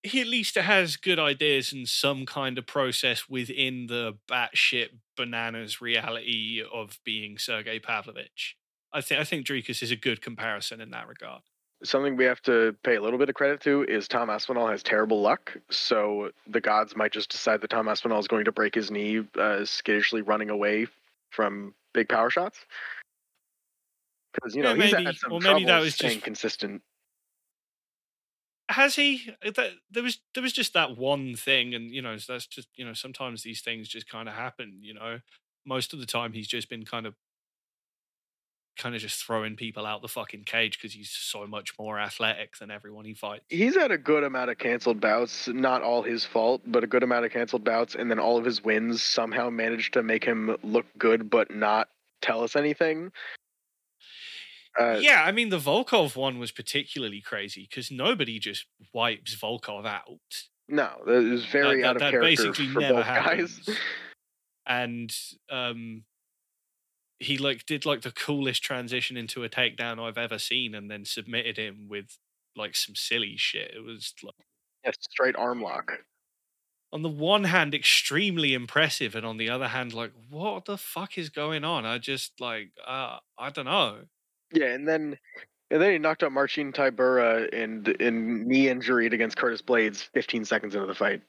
He at least has good ideas and some kind of process within the batshit bananas reality of being Sergei Pavlovich. I think I think Dricus is a good comparison in that regard. Something we have to pay a little bit of credit to is Tom Aspinall has terrible luck, so the gods might just decide that Tom Aspinall is going to break his knee, uh, skittishly running away from big power shots because you know yeah, he's maybe, had some maybe that was staying just... consistent. Has he? Uh, that, there was there was just that one thing, and you know that's just you know sometimes these things just kind of happen. You know, most of the time he's just been kind of kind of just throwing people out the fucking cage because he's so much more athletic than everyone he fights. He's had a good amount of canceled bouts, not all his fault, but a good amount of canceled bouts, and then all of his wins somehow managed to make him look good but not tell us anything. Uh, yeah, I mean the Volkov one was particularly crazy because nobody just wipes Volkov out. No, it was very that, out that, of that character basically for never both [laughs] happens. guys. and um, he like did like the coolest transition into a takedown I've ever seen, and then submitted him with like some silly shit. It was like yeah, straight arm lock. On the one hand, extremely impressive, and on the other hand, like what the fuck is going on? I just like uh, I don't know. Yeah, and then and then he knocked out Marcin Tybura and in knee injury against Curtis Blaydes 15 seconds into the fight.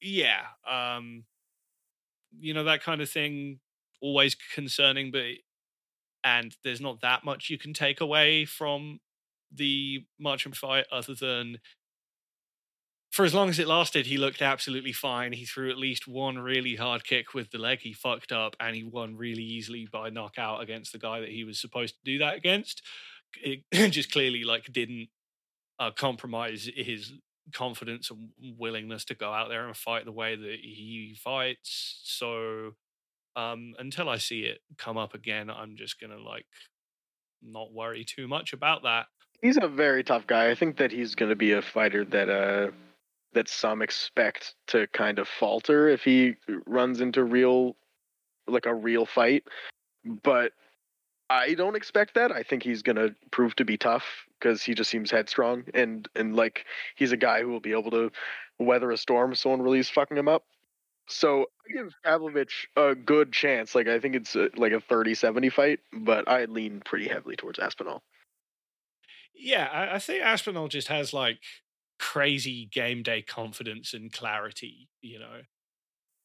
Yeah, um, you know that kind of thing always concerning, but and there's not that much you can take away from the Marcin fight other than for as long as it lasted, he looked absolutely fine. He threw at least one really hard kick with the leg he fucked up, and he won really easily by knockout against the guy that he was supposed to do that against. It [clears throat] just clearly like didn't uh, compromise his confidence and willingness to go out there and fight the way that he fights. So um, until I see it come up again, I'm just gonna like not worry too much about that. He's a very tough guy. I think that he's gonna be a fighter that uh that some expect to kind of falter if he runs into real like a real fight. But I don't expect that. I think he's gonna prove to be tough because he just seems headstrong and and like he's a guy who will be able to weather a storm if someone really is fucking him up. So I give Pavlovich a good chance. Like I think it's a, like a 30-70 fight, but I lean pretty heavily towards Aspinall. Yeah, I, I think Aspinall just has like crazy game day confidence and clarity. You know,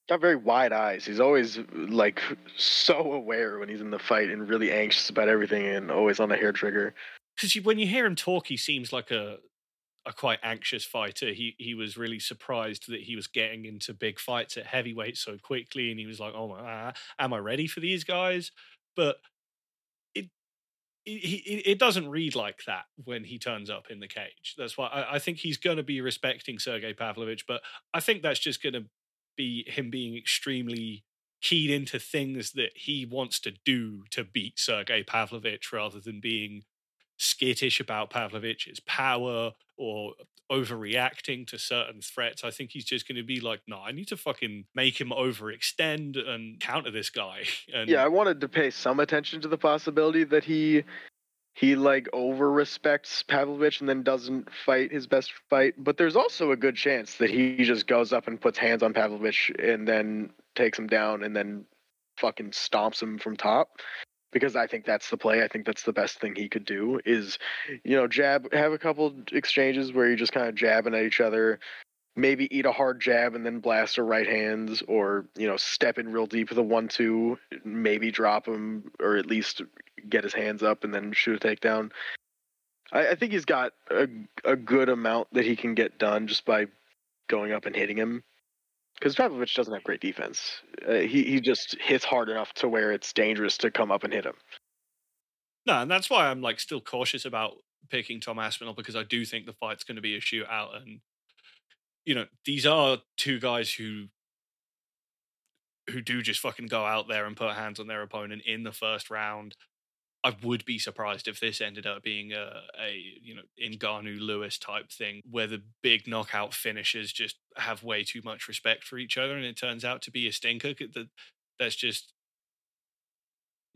got very wide eyes. He's always like [laughs] so aware when he's in the fight and really anxious about everything and always on the hair trigger. Because when you hear him talk, he seems like a a quite anxious fighter. He he was really surprised that he was getting into big fights at heavyweight so quickly, and he was like, "Oh my, uh, am I ready for these guys?" But it it doesn't read like that when he turns up in the cage. That's why I, I think he's going to be respecting Sergei Pavlovich, but I think that's just going to be him being extremely keyed into things that he wants to do to beat Sergei Pavlovich rather than being skittish about Pavlovich's power or overreacting to certain threats. I think he's just going to be like, no, I need to fucking make him overextend and counter this guy. [laughs] And yeah, I wanted to pay some attention to the possibility that he he like over respects Pavlovich and then doesn't fight his best fight. But there's also a good chance that he just goes up and puts hands on Pavlovich and then takes him down and then fucking stomps him from top because I think that's the play. I think that's the best thing he could do is, you know, jab, have a couple exchanges where you're just kind of jabbing at each other, maybe eat a hard jab and then blast a right hands, or you know, step in real deep with a one-two, maybe drop him or at least get his hands up and then shoot a takedown. I, I think he's got a a good amount that he can get done just by going up and hitting him because Pavlovich doesn't have great defense. Uh, he he just hits hard enough to where it's dangerous to come up and hit him. No, and that's why I'm like still cautious about picking Tom Aspinall because I do think the fight's going to be a shootout, and you know these are two guys who who do just fucking go out there and put hands on their opponent in the first round. I would be surprised if this ended up being a, a you know Ngannou Lewis type thing where the big knockout finishers just have way too much respect for each other and it turns out to be a stinker. That that's just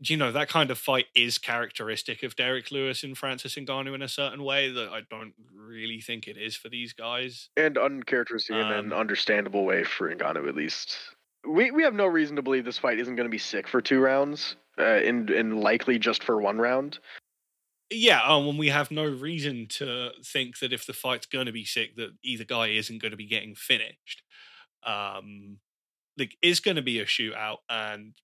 you know that kind of fight is characteristic of Derrick Lewis and Francis Ngannou in a certain way that I don't really think it is for these guys, and uncharacteristic um, in an understandable way for Ngannou at least. We we have no reason to believe this fight isn't going to be sick for two rounds uh, and and likely just for one round. Yeah, um, and we have no reason to think that if the fight's going to be sick, that either guy isn't going to be getting finished. Um, like it's going to be a shootout, and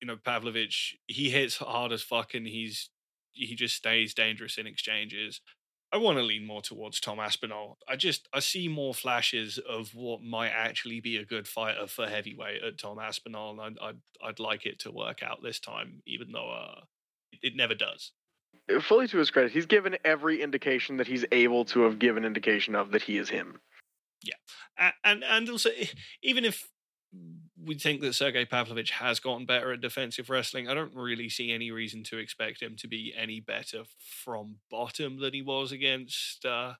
you know Pavlovich he hits hard as fuck, and he's he just stays dangerous in exchanges. I want to lean more towards Tom Aspinall. I just I see more flashes of what might actually be a good fighter for heavyweight at Tom Aspinall, and I'd I'd, I'd like it to work out this time, even though uh, it never does. Fully to his credit, he's given every indication that he's able to have given indication of that he is him. Yeah, And and also, even if we think that Sergei Pavlovich has gotten better at defensive wrestling, I don't really see any reason to expect him to be any better from bottom than he was against uh,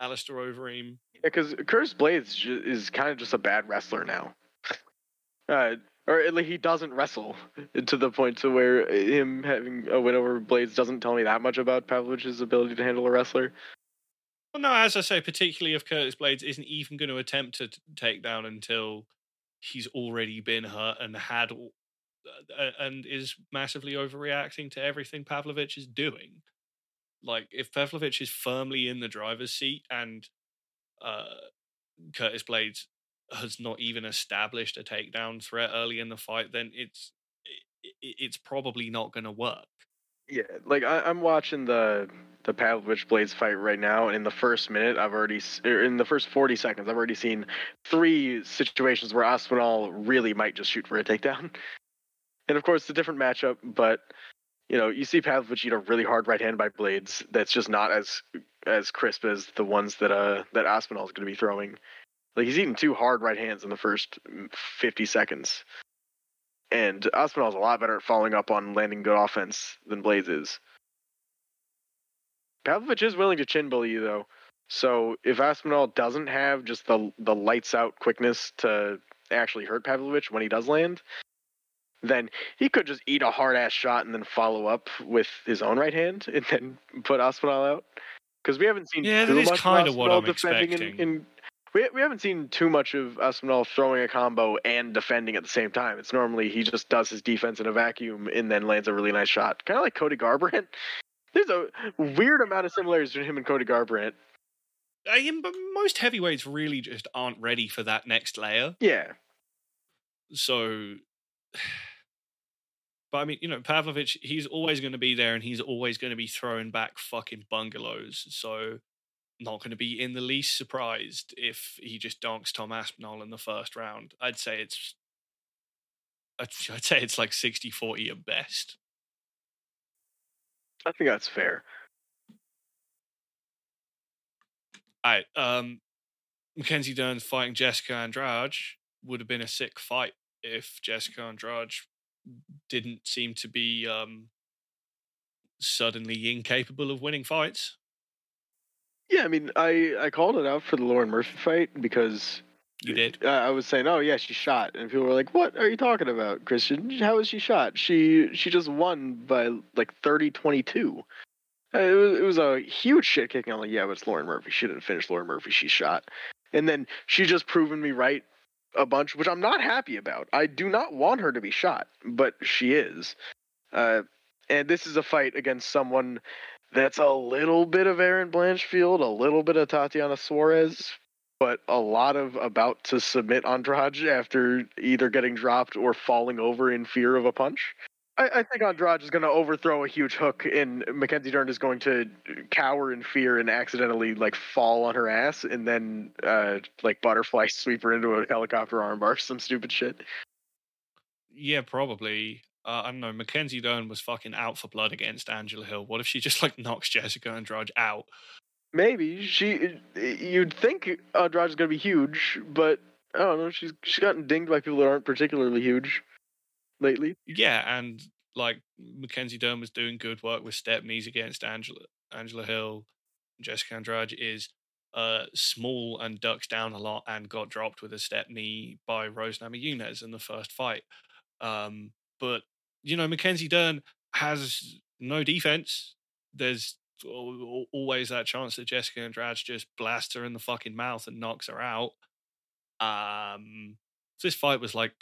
Alistair Overeem. Yeah, because Curtis Blaydes ju- is kind of just a bad wrestler now. Uh, or at least he doesn't wrestle [laughs] to the point to where him having a win over Blaydes doesn't tell me that much about Pavlovich's ability to handle a wrestler. Well, no, as I say, particularly if Curtis Blaydes isn't even going to attempt to t- take down until he's already been hurt and had uh, and is massively overreacting to everything Pavlovich is doing. Like if Pavlovich is firmly in the driver's seat and uh, Curtis Blaydes has not even established a takedown threat early in the fight, then it's i- i- it's probably not going to work. Yeah, like I, I'm watching the the Pavlovich Blaydes fight right now, and in the first minute, I've already in the first 40 seconds, I've already seen three situations where Aspinall really might just shoot for a takedown. [laughs] And of course, it's a different matchup, but you know, you see Pavlovich eat a really hard right hand by Blaydes that's just not as as crisp as the ones that uh that Aspinall is going to be throwing. Like he's eating two hard right hands in the first mm, 50 seconds. And Aspinall's a lot better at following up on landing good offense than Blaydes is. Pavlovich is willing to chin bully you though. So if Aspinall doesn't have just the the lights out quickness to actually hurt Pavlovich when he does land, then he could just eat a hard ass shot and then follow up with his own right hand and then put Aspinall out. Because we haven't seen Yeah, too that is much of kinda what I'm defending in- expecting. in- we we haven't seen too much of Aspinall throwing a combo and defending at the same time. It's normally he just does his defense in a vacuum and then lands a really nice shot, kind of like Cody Garbrandt. [laughs] There's a weird amount of similarities between him and Cody Garbrandt. Uh, I am, but most heavyweights really just aren't ready for that next layer. Yeah, So, [sighs] but I mean, you know, Pavlovich, he's always going to be there and he's always going to be throwing back fucking bungalows. So, not going to be in the least surprised if he just donks Tom Aspinall in the first round. I'd say it's, I'd, I'd say it's like 60 40 at best. I think that's fair. All right. Um, Mackenzie Dern fighting Jessica Andrade would have been a sick fight if Jessica Andrade didn't seem to be um, suddenly incapable of winning fights. Yeah, I mean, I I called it out for the Lauren Murphy fight because You did. uh, I was saying, oh yeah, she shot, and people were like, "What are you talking about, Christian? How was she shot? She she just won by like 30-22. Uh, It was, it was a huge shit kicking. I'm like, yeah, but it's Lauren Murphy. She didn't finish Lauren Murphy. She shot, and then she just proven me right a bunch, which I'm not happy about. I do not want her to be shot, but she is. Uh, and this is a fight against someone that's a little bit of Erin Blanchfield, a little bit of Tatiana Suarez, but a lot of about to submit Andrade after either getting dropped or falling over in fear of a punch. I, I think Andrade is going to overthrow a huge hook, and Mackenzie Dern is going to cower in fear and accidentally like fall on her ass, and then uh, like butterfly [laughs] sweep her into a helicopter armbar, some stupid shit. Yeah, probably. Uh, I don't know. Mackenzie Dern was fucking out for blood against Angela Hill. What if she just like knocks Jessica Andrade out? Maybe she. You'd think Andrade's going to be huge, but I don't know. She's she's gotten dinged by people that aren't particularly huge lately. Yeah, and like Mackenzie Dern was doing good work with step knees against Angela Angela Hill. Jessica Andrade is uh small and ducks down a lot and got dropped with a step knee by Rose Namajunas in the first fight. Um, but you know, Mackenzie Dern has no defense. There's al- al- always that chance that Jessica Andrade just blasts her in the fucking mouth and knocks her out. Um, so this fight was like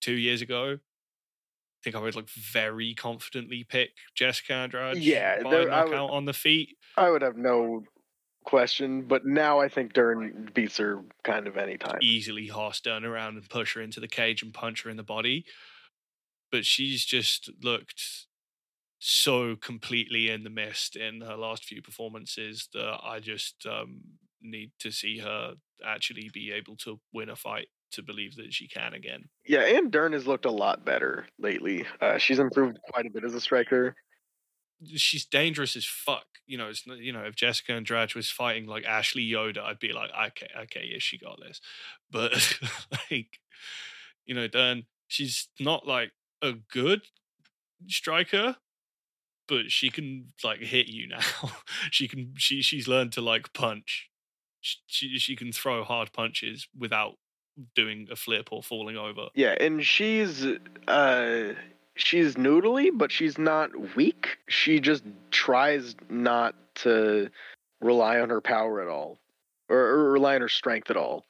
two years ago. I think I would like very confidently pick Jessica Andrade. Yeah, by there- I would- on the feet. I would have no question, but now I think Dern beats her kind of anytime. easily horse Dern around and push her into the cage and punch her in the body. But she's just looked so completely in the mist in her last few performances that I just um, need to see her actually be able to win a fight to believe that she can again. Yeah, and Dern has looked a lot better lately. Uh, she's improved quite a bit as a striker. she's dangerous as fuck. You know, it's you know if Jessica Andrade was fighting like Ashley Yoder, I'd be like, okay, okay, yeah, she got this. But [laughs] like, you know, Dern, she's not like a good striker, but she can like hit you now. [laughs] she can she she's learned to like punch. She she can throw hard punches without doing a flip or falling over. Yeah, and she's uh she's noodly, but she's not weak. She just tries not to rely on her power at all, or, or rely on her strength at all,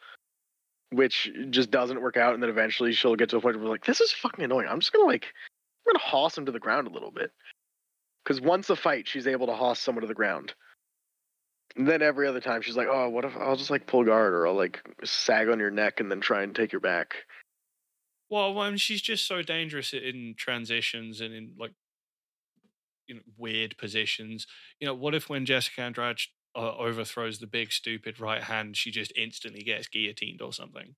which just doesn't work out. And then eventually she'll get to a point where like, this is fucking annoying. I'm just gonna like, I'm gonna hoss him to the ground a little bit, because once a fight, she's able to hoss someone to the ground. And then every other time she's like, oh, what if I'll just like pull guard or I'll like sag on your neck and then try and take your back. Well, I mean, she's just so dangerous in transitions and in like you know weird positions. You know, what if when Jessica Andrade uh, overthrows the big stupid right hand, she just instantly gets guillotined or something?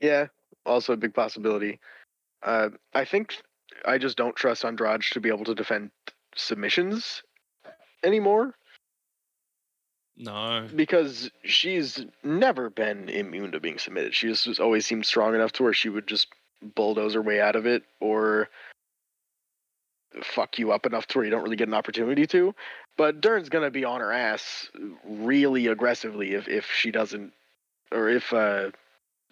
Yeah, also a big possibility. Uh, I think I just don't trust Andrade to be able to defend submissions anymore. No, because she's never been immune to being submitted. She just, just always seemed strong enough to where she would just bulldoze her way out of it, or fuck you up enough to where you don't really get an opportunity to. But Dern's gonna be on her ass really aggressively if if she doesn't, or if uh,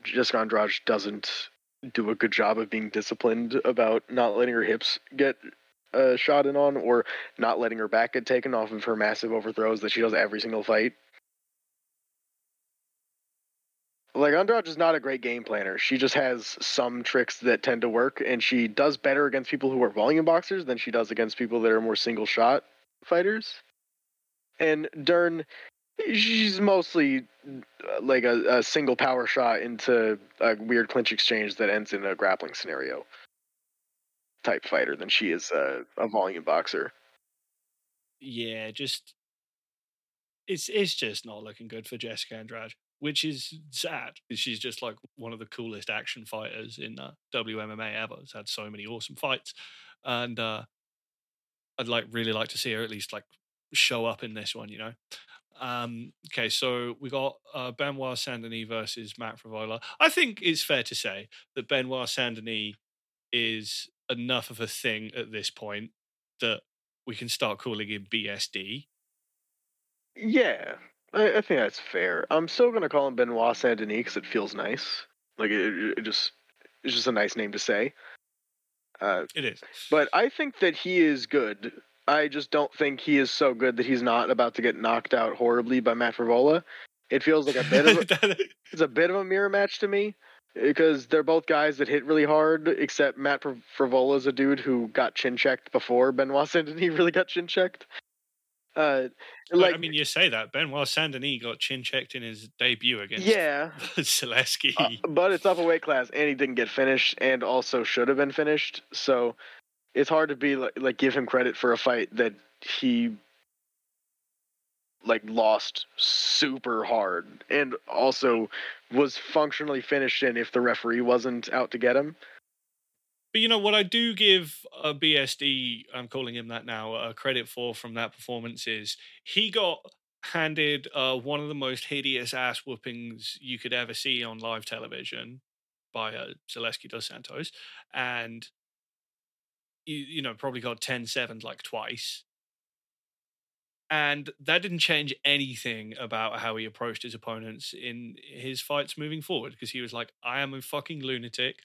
Jessica Andrade doesn't do a good job of being disciplined about not letting her hips get uh, shot in on, or not letting her back get taken off of her massive overthrows that she does every single fight. Like Andrade is not a great game planner. She just has some tricks that tend to work, and she does better against people who are volume boxers than she does against people that are more single shot fighters. And Dern, she's mostly uh, like a, a single power shot into a weird clinch exchange that ends in a grappling scenario type fighter than she is a, a volume boxer. Yeah, just it's it's just not looking good for Jessica Andrade, which is sad she's just like one of the coolest action fighters in uh, WMMA ever. Has had so many awesome fights, and uh, I'd like really like to see her at least like show up in this one. You know. Um, okay, so we got uh, Benoit Saint-Denis versus Matt Frevola. I think it's fair to say that Benoit Saint-Denis is enough of a thing at this point that we can start calling him BSD. Yeah, I, I think that's fair. I'm still gonna call him Benoit Saint Denis because it feels nice. Like it, it just it's just a nice name to say. Uh, it is. But I think that he is good. I just don't think he is so good that he's not about to get knocked out horribly by Matt Frevola. It feels like a bit of a, [laughs] it's a bit of a mirror match to me because they're both guys that hit really hard. Except Matt Frevola is a dude who got chin checked before Benoit Saint Denis [laughs] really got chin checked. Uh, like I mean, you say that Benoit Saint Denis got chin checked in his debut against yeah [laughs] Zaleski, uh, but it's up a weight class, and he didn't get finished, and also should have been finished. So it's hard to be like, like give him credit for a fight that he like lost super hard and also was functionally finished in if the referee wasn't out to get him. But you know what I do give a uh, BSD, I'm calling him that now, uh, credit for from that performance is he got handed uh, one of the most hideous ass whoopings you could ever see on live television by uh, Zaleski dos Santos, and you, you know probably got 10-7 like twice. And that didn't change anything about how he approached his opponents in his fights moving forward because he was like, I am a fucking lunatic.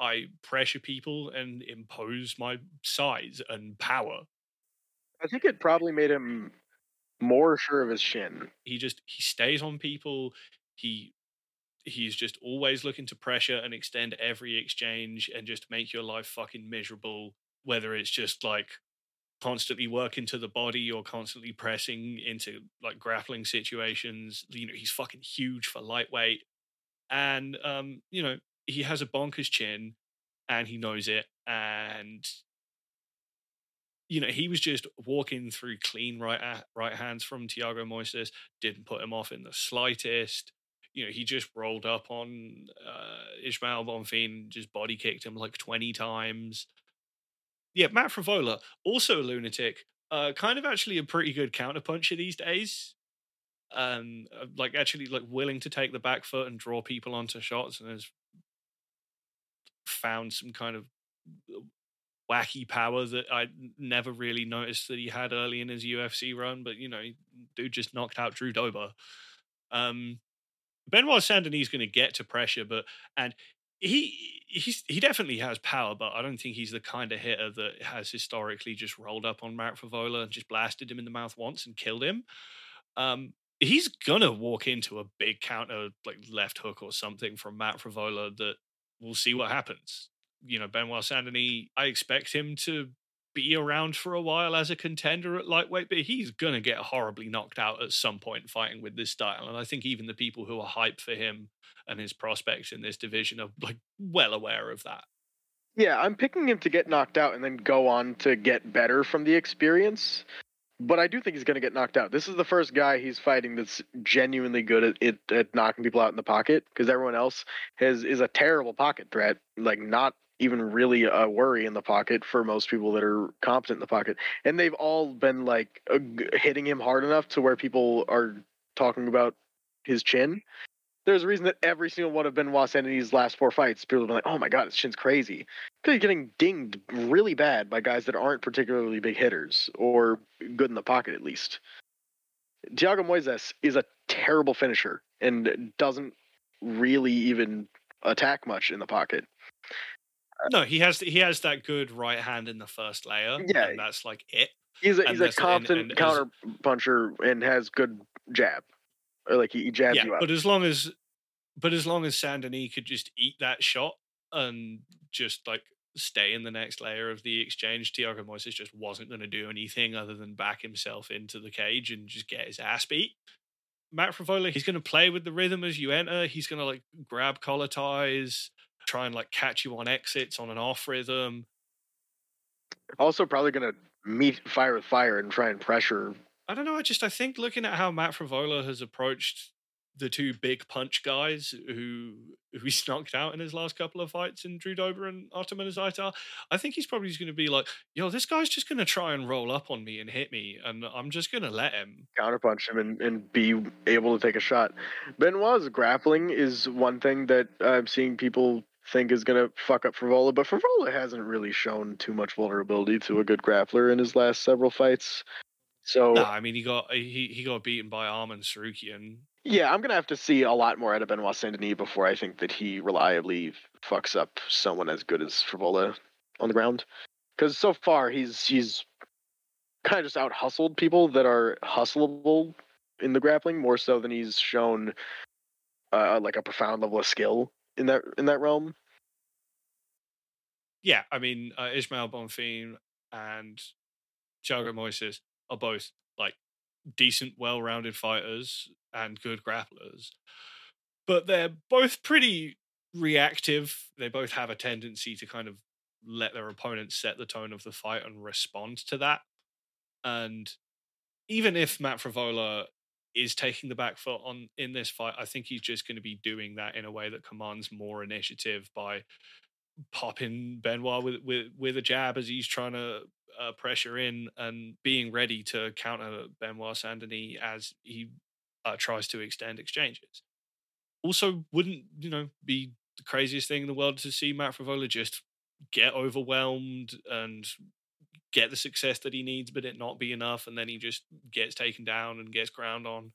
I pressure people and impose my size and power. I think it probably made him more sure of his shin. He just he stays on people. He he's just always looking to pressure and extend every exchange and just make your life fucking miserable. Whether it's just like constantly working to the body or constantly pressing into like grappling situations. You know, he's fucking huge for lightweight. And um, you know, he has a bonkers chin and he knows it and you know he was just walking through clean right right hands from Thiago Moises didn't put him off in the slightest you know he just rolled up on uh, Ismael Bonfim just body kicked him like 20 times yeah Matt Frevola also a lunatic uh, kind of actually a pretty good counterpuncher these days. Um, uh, like actually like willing to take the back foot and draw people onto shots, and has found some kind of uh, wacky power that I never really noticed that he had early in his UFC run. But you know, dude just knocked out Drew Dober. Um, Benoit Saint Denis is going to get to pressure, but and he he's he definitely has power, but I don't think he's the kind of hitter that has historically just rolled up on Mark Frevola and just blasted him in the mouth once and killed him. Um, he's gonna walk into a big counter like left hook or something from Matt Frevola that we'll see what happens. You know, Benoit Saint Denis, I expect him to be around for a while as a contender at lightweight, but he's gonna get horribly knocked out at some point fighting with this style. And I think even the people who are hyped for him and his prospects in this division are like well aware of that. Yeah, I'm picking him to get knocked out and then go on to get better from the experience. But I do think he's going to get knocked out. This is the first guy he's fighting that's genuinely good at, it, at knocking people out in the pocket because everyone else has is a terrible pocket threat. Like not even really a worry in the pocket for most people that are competent in the pocket. And they've all been like uh, hitting him hard enough to where people are talking about his chin there's a reason that every single one of Benoit Saint Denis' last four fights, people have been like, "Oh my god, his chin's crazy," because he's getting dinged really bad by guys that aren't particularly big hitters or good in the pocket, at least. Thiago Moises is a terrible finisher and doesn't really even attack much in the pocket. No, he has he has that good right hand in the first layer. Yeah, and that's like it. He's a, he's a competent and, and counter puncher and has good jab or like he, jabs yeah, you out. But as long as, but as long as Saint could just eat that shot and just like stay in the next layer of the exchange, Thiago Moises just wasn't going to do anything other than back himself into the cage and just get his ass beat. Matt Frevola, he's going to play with the rhythm as you enter. He's going to like grab collar ties, try and like catch you on exits on an off rhythm. Also, probably going to meet fire with fire and try and pressure I don't know. I just I think looking at how Matt Frevola has approached the two big punch guys who who he's [laughs] knocked out in his last couple of fights in Drew Dober and Artem Zaitar, I think he's probably going to be like, yo, this guy's just going to try and roll up on me and hit me, and I'm just going to let him counterpunch him and, and be able to take a shot. Benoit's grappling is one thing that I'm seeing people think is going to fuck up Frevola, but Frevola hasn't really shown too much vulnerability to a good grappler in his last several fights. So no, I mean he got he he got beaten by Arman Tsarukyan. Yeah, I'm gonna have to see a lot more out of Benoit Saint Denis before I think that he reliably fucks up someone as good as Frevola on the ground. Because so far he's he's kind of just out hustled people that are hustleable in the grappling more so than he's shown uh, like a profound level of skill in that in that realm. Yeah, I mean uh, Ismael Bonfim and Thiago Moises are both like decent, well rounded fighters and good grapplers. But they're both pretty reactive. They both have a tendency to kind of let their opponents set the tone of the fight and respond to that. And even if Matt Frevola is taking the back foot on in this fight, I think he's just going to be doing that in a way that commands more initiative by popping Benoit with with with a jab as he's trying to uh, pressure in and being ready to counter Benoit Saint Denis as he uh, tries to extend exchanges. Also, wouldn't you know be the craziest thing in the world to see Matt Frevola just get overwhelmed and get the success that he needs, but it not be enough, and then he just gets taken down and gets ground on.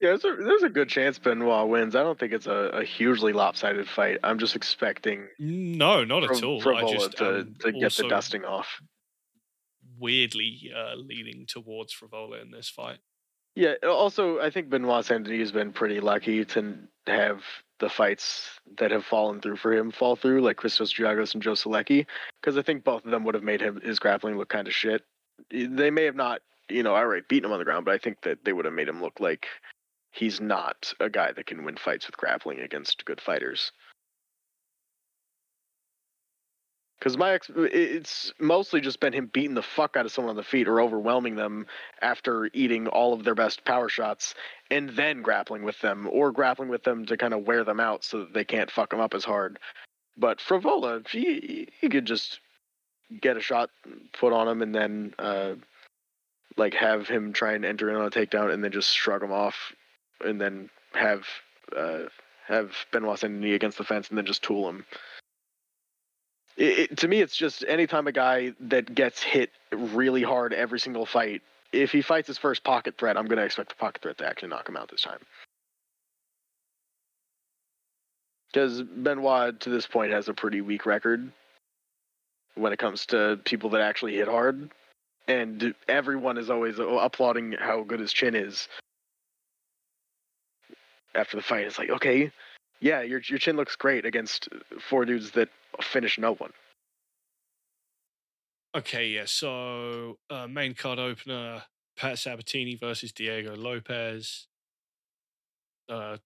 Yeah, there's a, there's a good chance Benoit wins. I don't think it's a, a hugely lopsided fight. I'm just expecting no, not at all. Frevola I just to, to get the dusting off weirdly uh, leaning towards Frevola in this fight. Yeah. Also, I think Benoit Saint Denis has been pretty lucky to have the fights that have fallen through for him fall through, like Christos Giagos and Joe Selecki, because I think both of them would have made him his grappling look kind of shit. They may have not, you know, outright beaten him on the ground, but I think that they would have made him look like he's not a guy that can win fights with grappling against good fighters. Because my ex, it's mostly just been him beating the fuck out of someone on the feet or overwhelming them after eating all of their best power shots, and then grappling with them or grappling with them to kind of wear them out so that they can't fuck them up as hard. But Frevola, he he could just get a shot put on him and then uh, like have him try and enter in on a takedown and then just shrug him off, and then have uh, have Benoit send a knee against the fence and then just tool him. It, to me, it's just anytime a guy that gets hit really hard every single fight, if he fights his first pocket threat, I'm going to expect the pocket threat to actually knock him out this time. Because Benoit, to this point, has a pretty weak record when it comes to people that actually hit hard. And everyone is always oh, applauding how good his chin is. After the fight, it's like, okay, yeah, your your chin looks great against four dudes that finish no one. Okay, yeah. So uh, main card opener: Pat Sabatini versus Diego Lopes. Uh,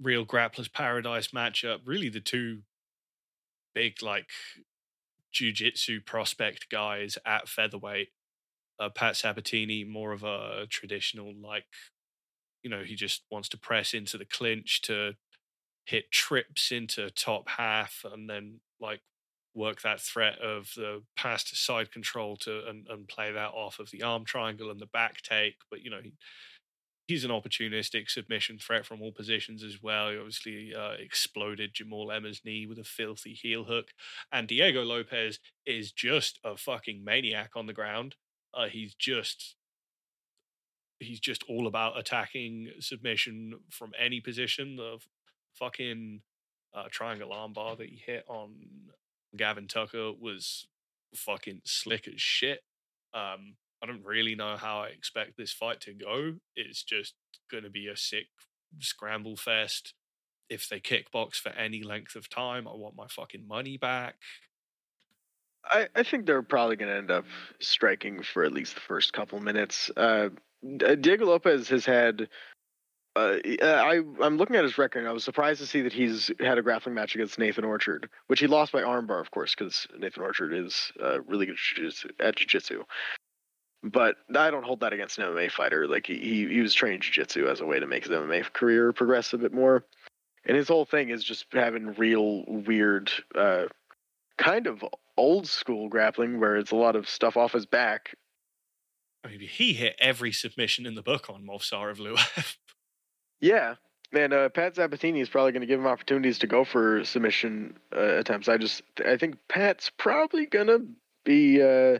real grapplers paradise matchup. Really, the two big like jiu-jitsu prospect guys at featherweight. Uh, Pat Sabatini, more of a traditional like, you know, he just wants to press into the clinch to hit trips into top half and then like work that threat of the pass to side control to and, and play that off of the arm triangle and the back take. But you know, he, he's an opportunistic submission threat from all positions as well. He obviously uh, exploded Jamall Emmers knee with a filthy heel hook. And Diego Lopes is just a fucking maniac on the ground. Uh, he's just he's just all about attacking submission from any position. The fucking uh, triangle armbar that he hit on Gavin Tucker was fucking slick as shit. Um, I don't really know how I expect this fight to go. It's just going to be a sick scramble fest. If they kickbox for any length of time, I want my fucking money back. I, I think they're probably going to end up striking for at least the first couple minutes. Uh, Diego Lopes has had uh, I I'm looking at his record. and I was surprised to see that he's had a grappling match against Nathan Orchard, which he lost by armbar, of course, because Nathan Orchard is uh, really good at jiu-jitsu. But I don't hold that against an MMA fighter. Like he he was training jiu-jitsu as a way to make his MMA career progress a bit more, and his whole thing is just having real weird, uh, kind of old school grappling where it's a lot of stuff off his back. I mean, he hit every submission in the book on Movsar Evloev. [laughs] Yeah, and uh, Pat Sabatini is probably going to give him opportunities to go for submission uh, attempts. I just I think Pat's probably going to be. Uh,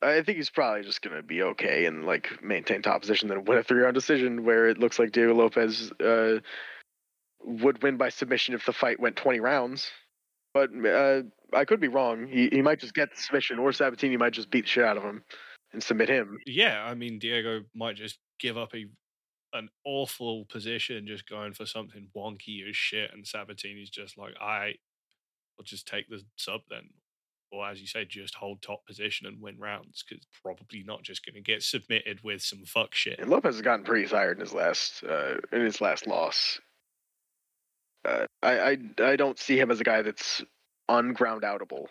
I think he's probably just going to be okay and like maintain top position, then win a three round decision where it looks like Diego Lopes uh, would win by submission if the fight went twenty rounds. But uh, I could be wrong. He he might just get the submission, or Sabatini might just beat the shit out of him and submit him. Yeah, I mean Diego might just give up a an awful position just going for something wonky as shit and Sabatini's just like I will just take the sub then. Or as you say just hold top position and win rounds because probably not just going to get submitted with some fuck shit. And Lopes has gotten pretty tired in his last uh, in his last loss. Uh, I, I I don't see him as a guy that's unground outable.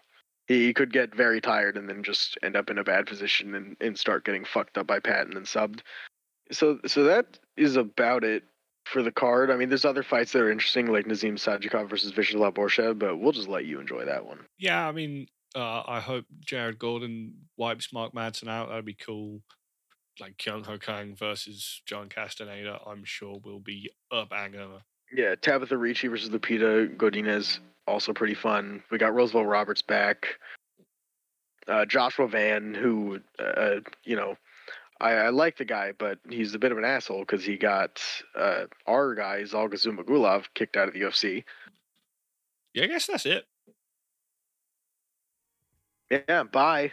He could get very tired and then just end up in a bad position and, and start getting fucked up by Patton and subbed so so that is about it for the card. I mean, there's other fights that are interesting, like Nazim Sadykhov versus Vyacheslav Borshev, but we'll just let you enjoy that one. Yeah, I mean, uh, I hope Jared Gordon wipes Mark Madsen out. That'd be cool. Like Kyung Ho Kang versus John Castaneda, I'm sure will be a banger. Yeah, Tabatha Ricci versus Lupita Godinez, also pretty fun. We got Roosevelt Roberts back. Uh, Joshua Van, who, uh, you know, I, I, like the guy, but he's a bit of an asshole because he got uh, our guy Zhalga Zhumagulov kicked out of the UFC. Yeah, I guess that's it. Yeah, bye.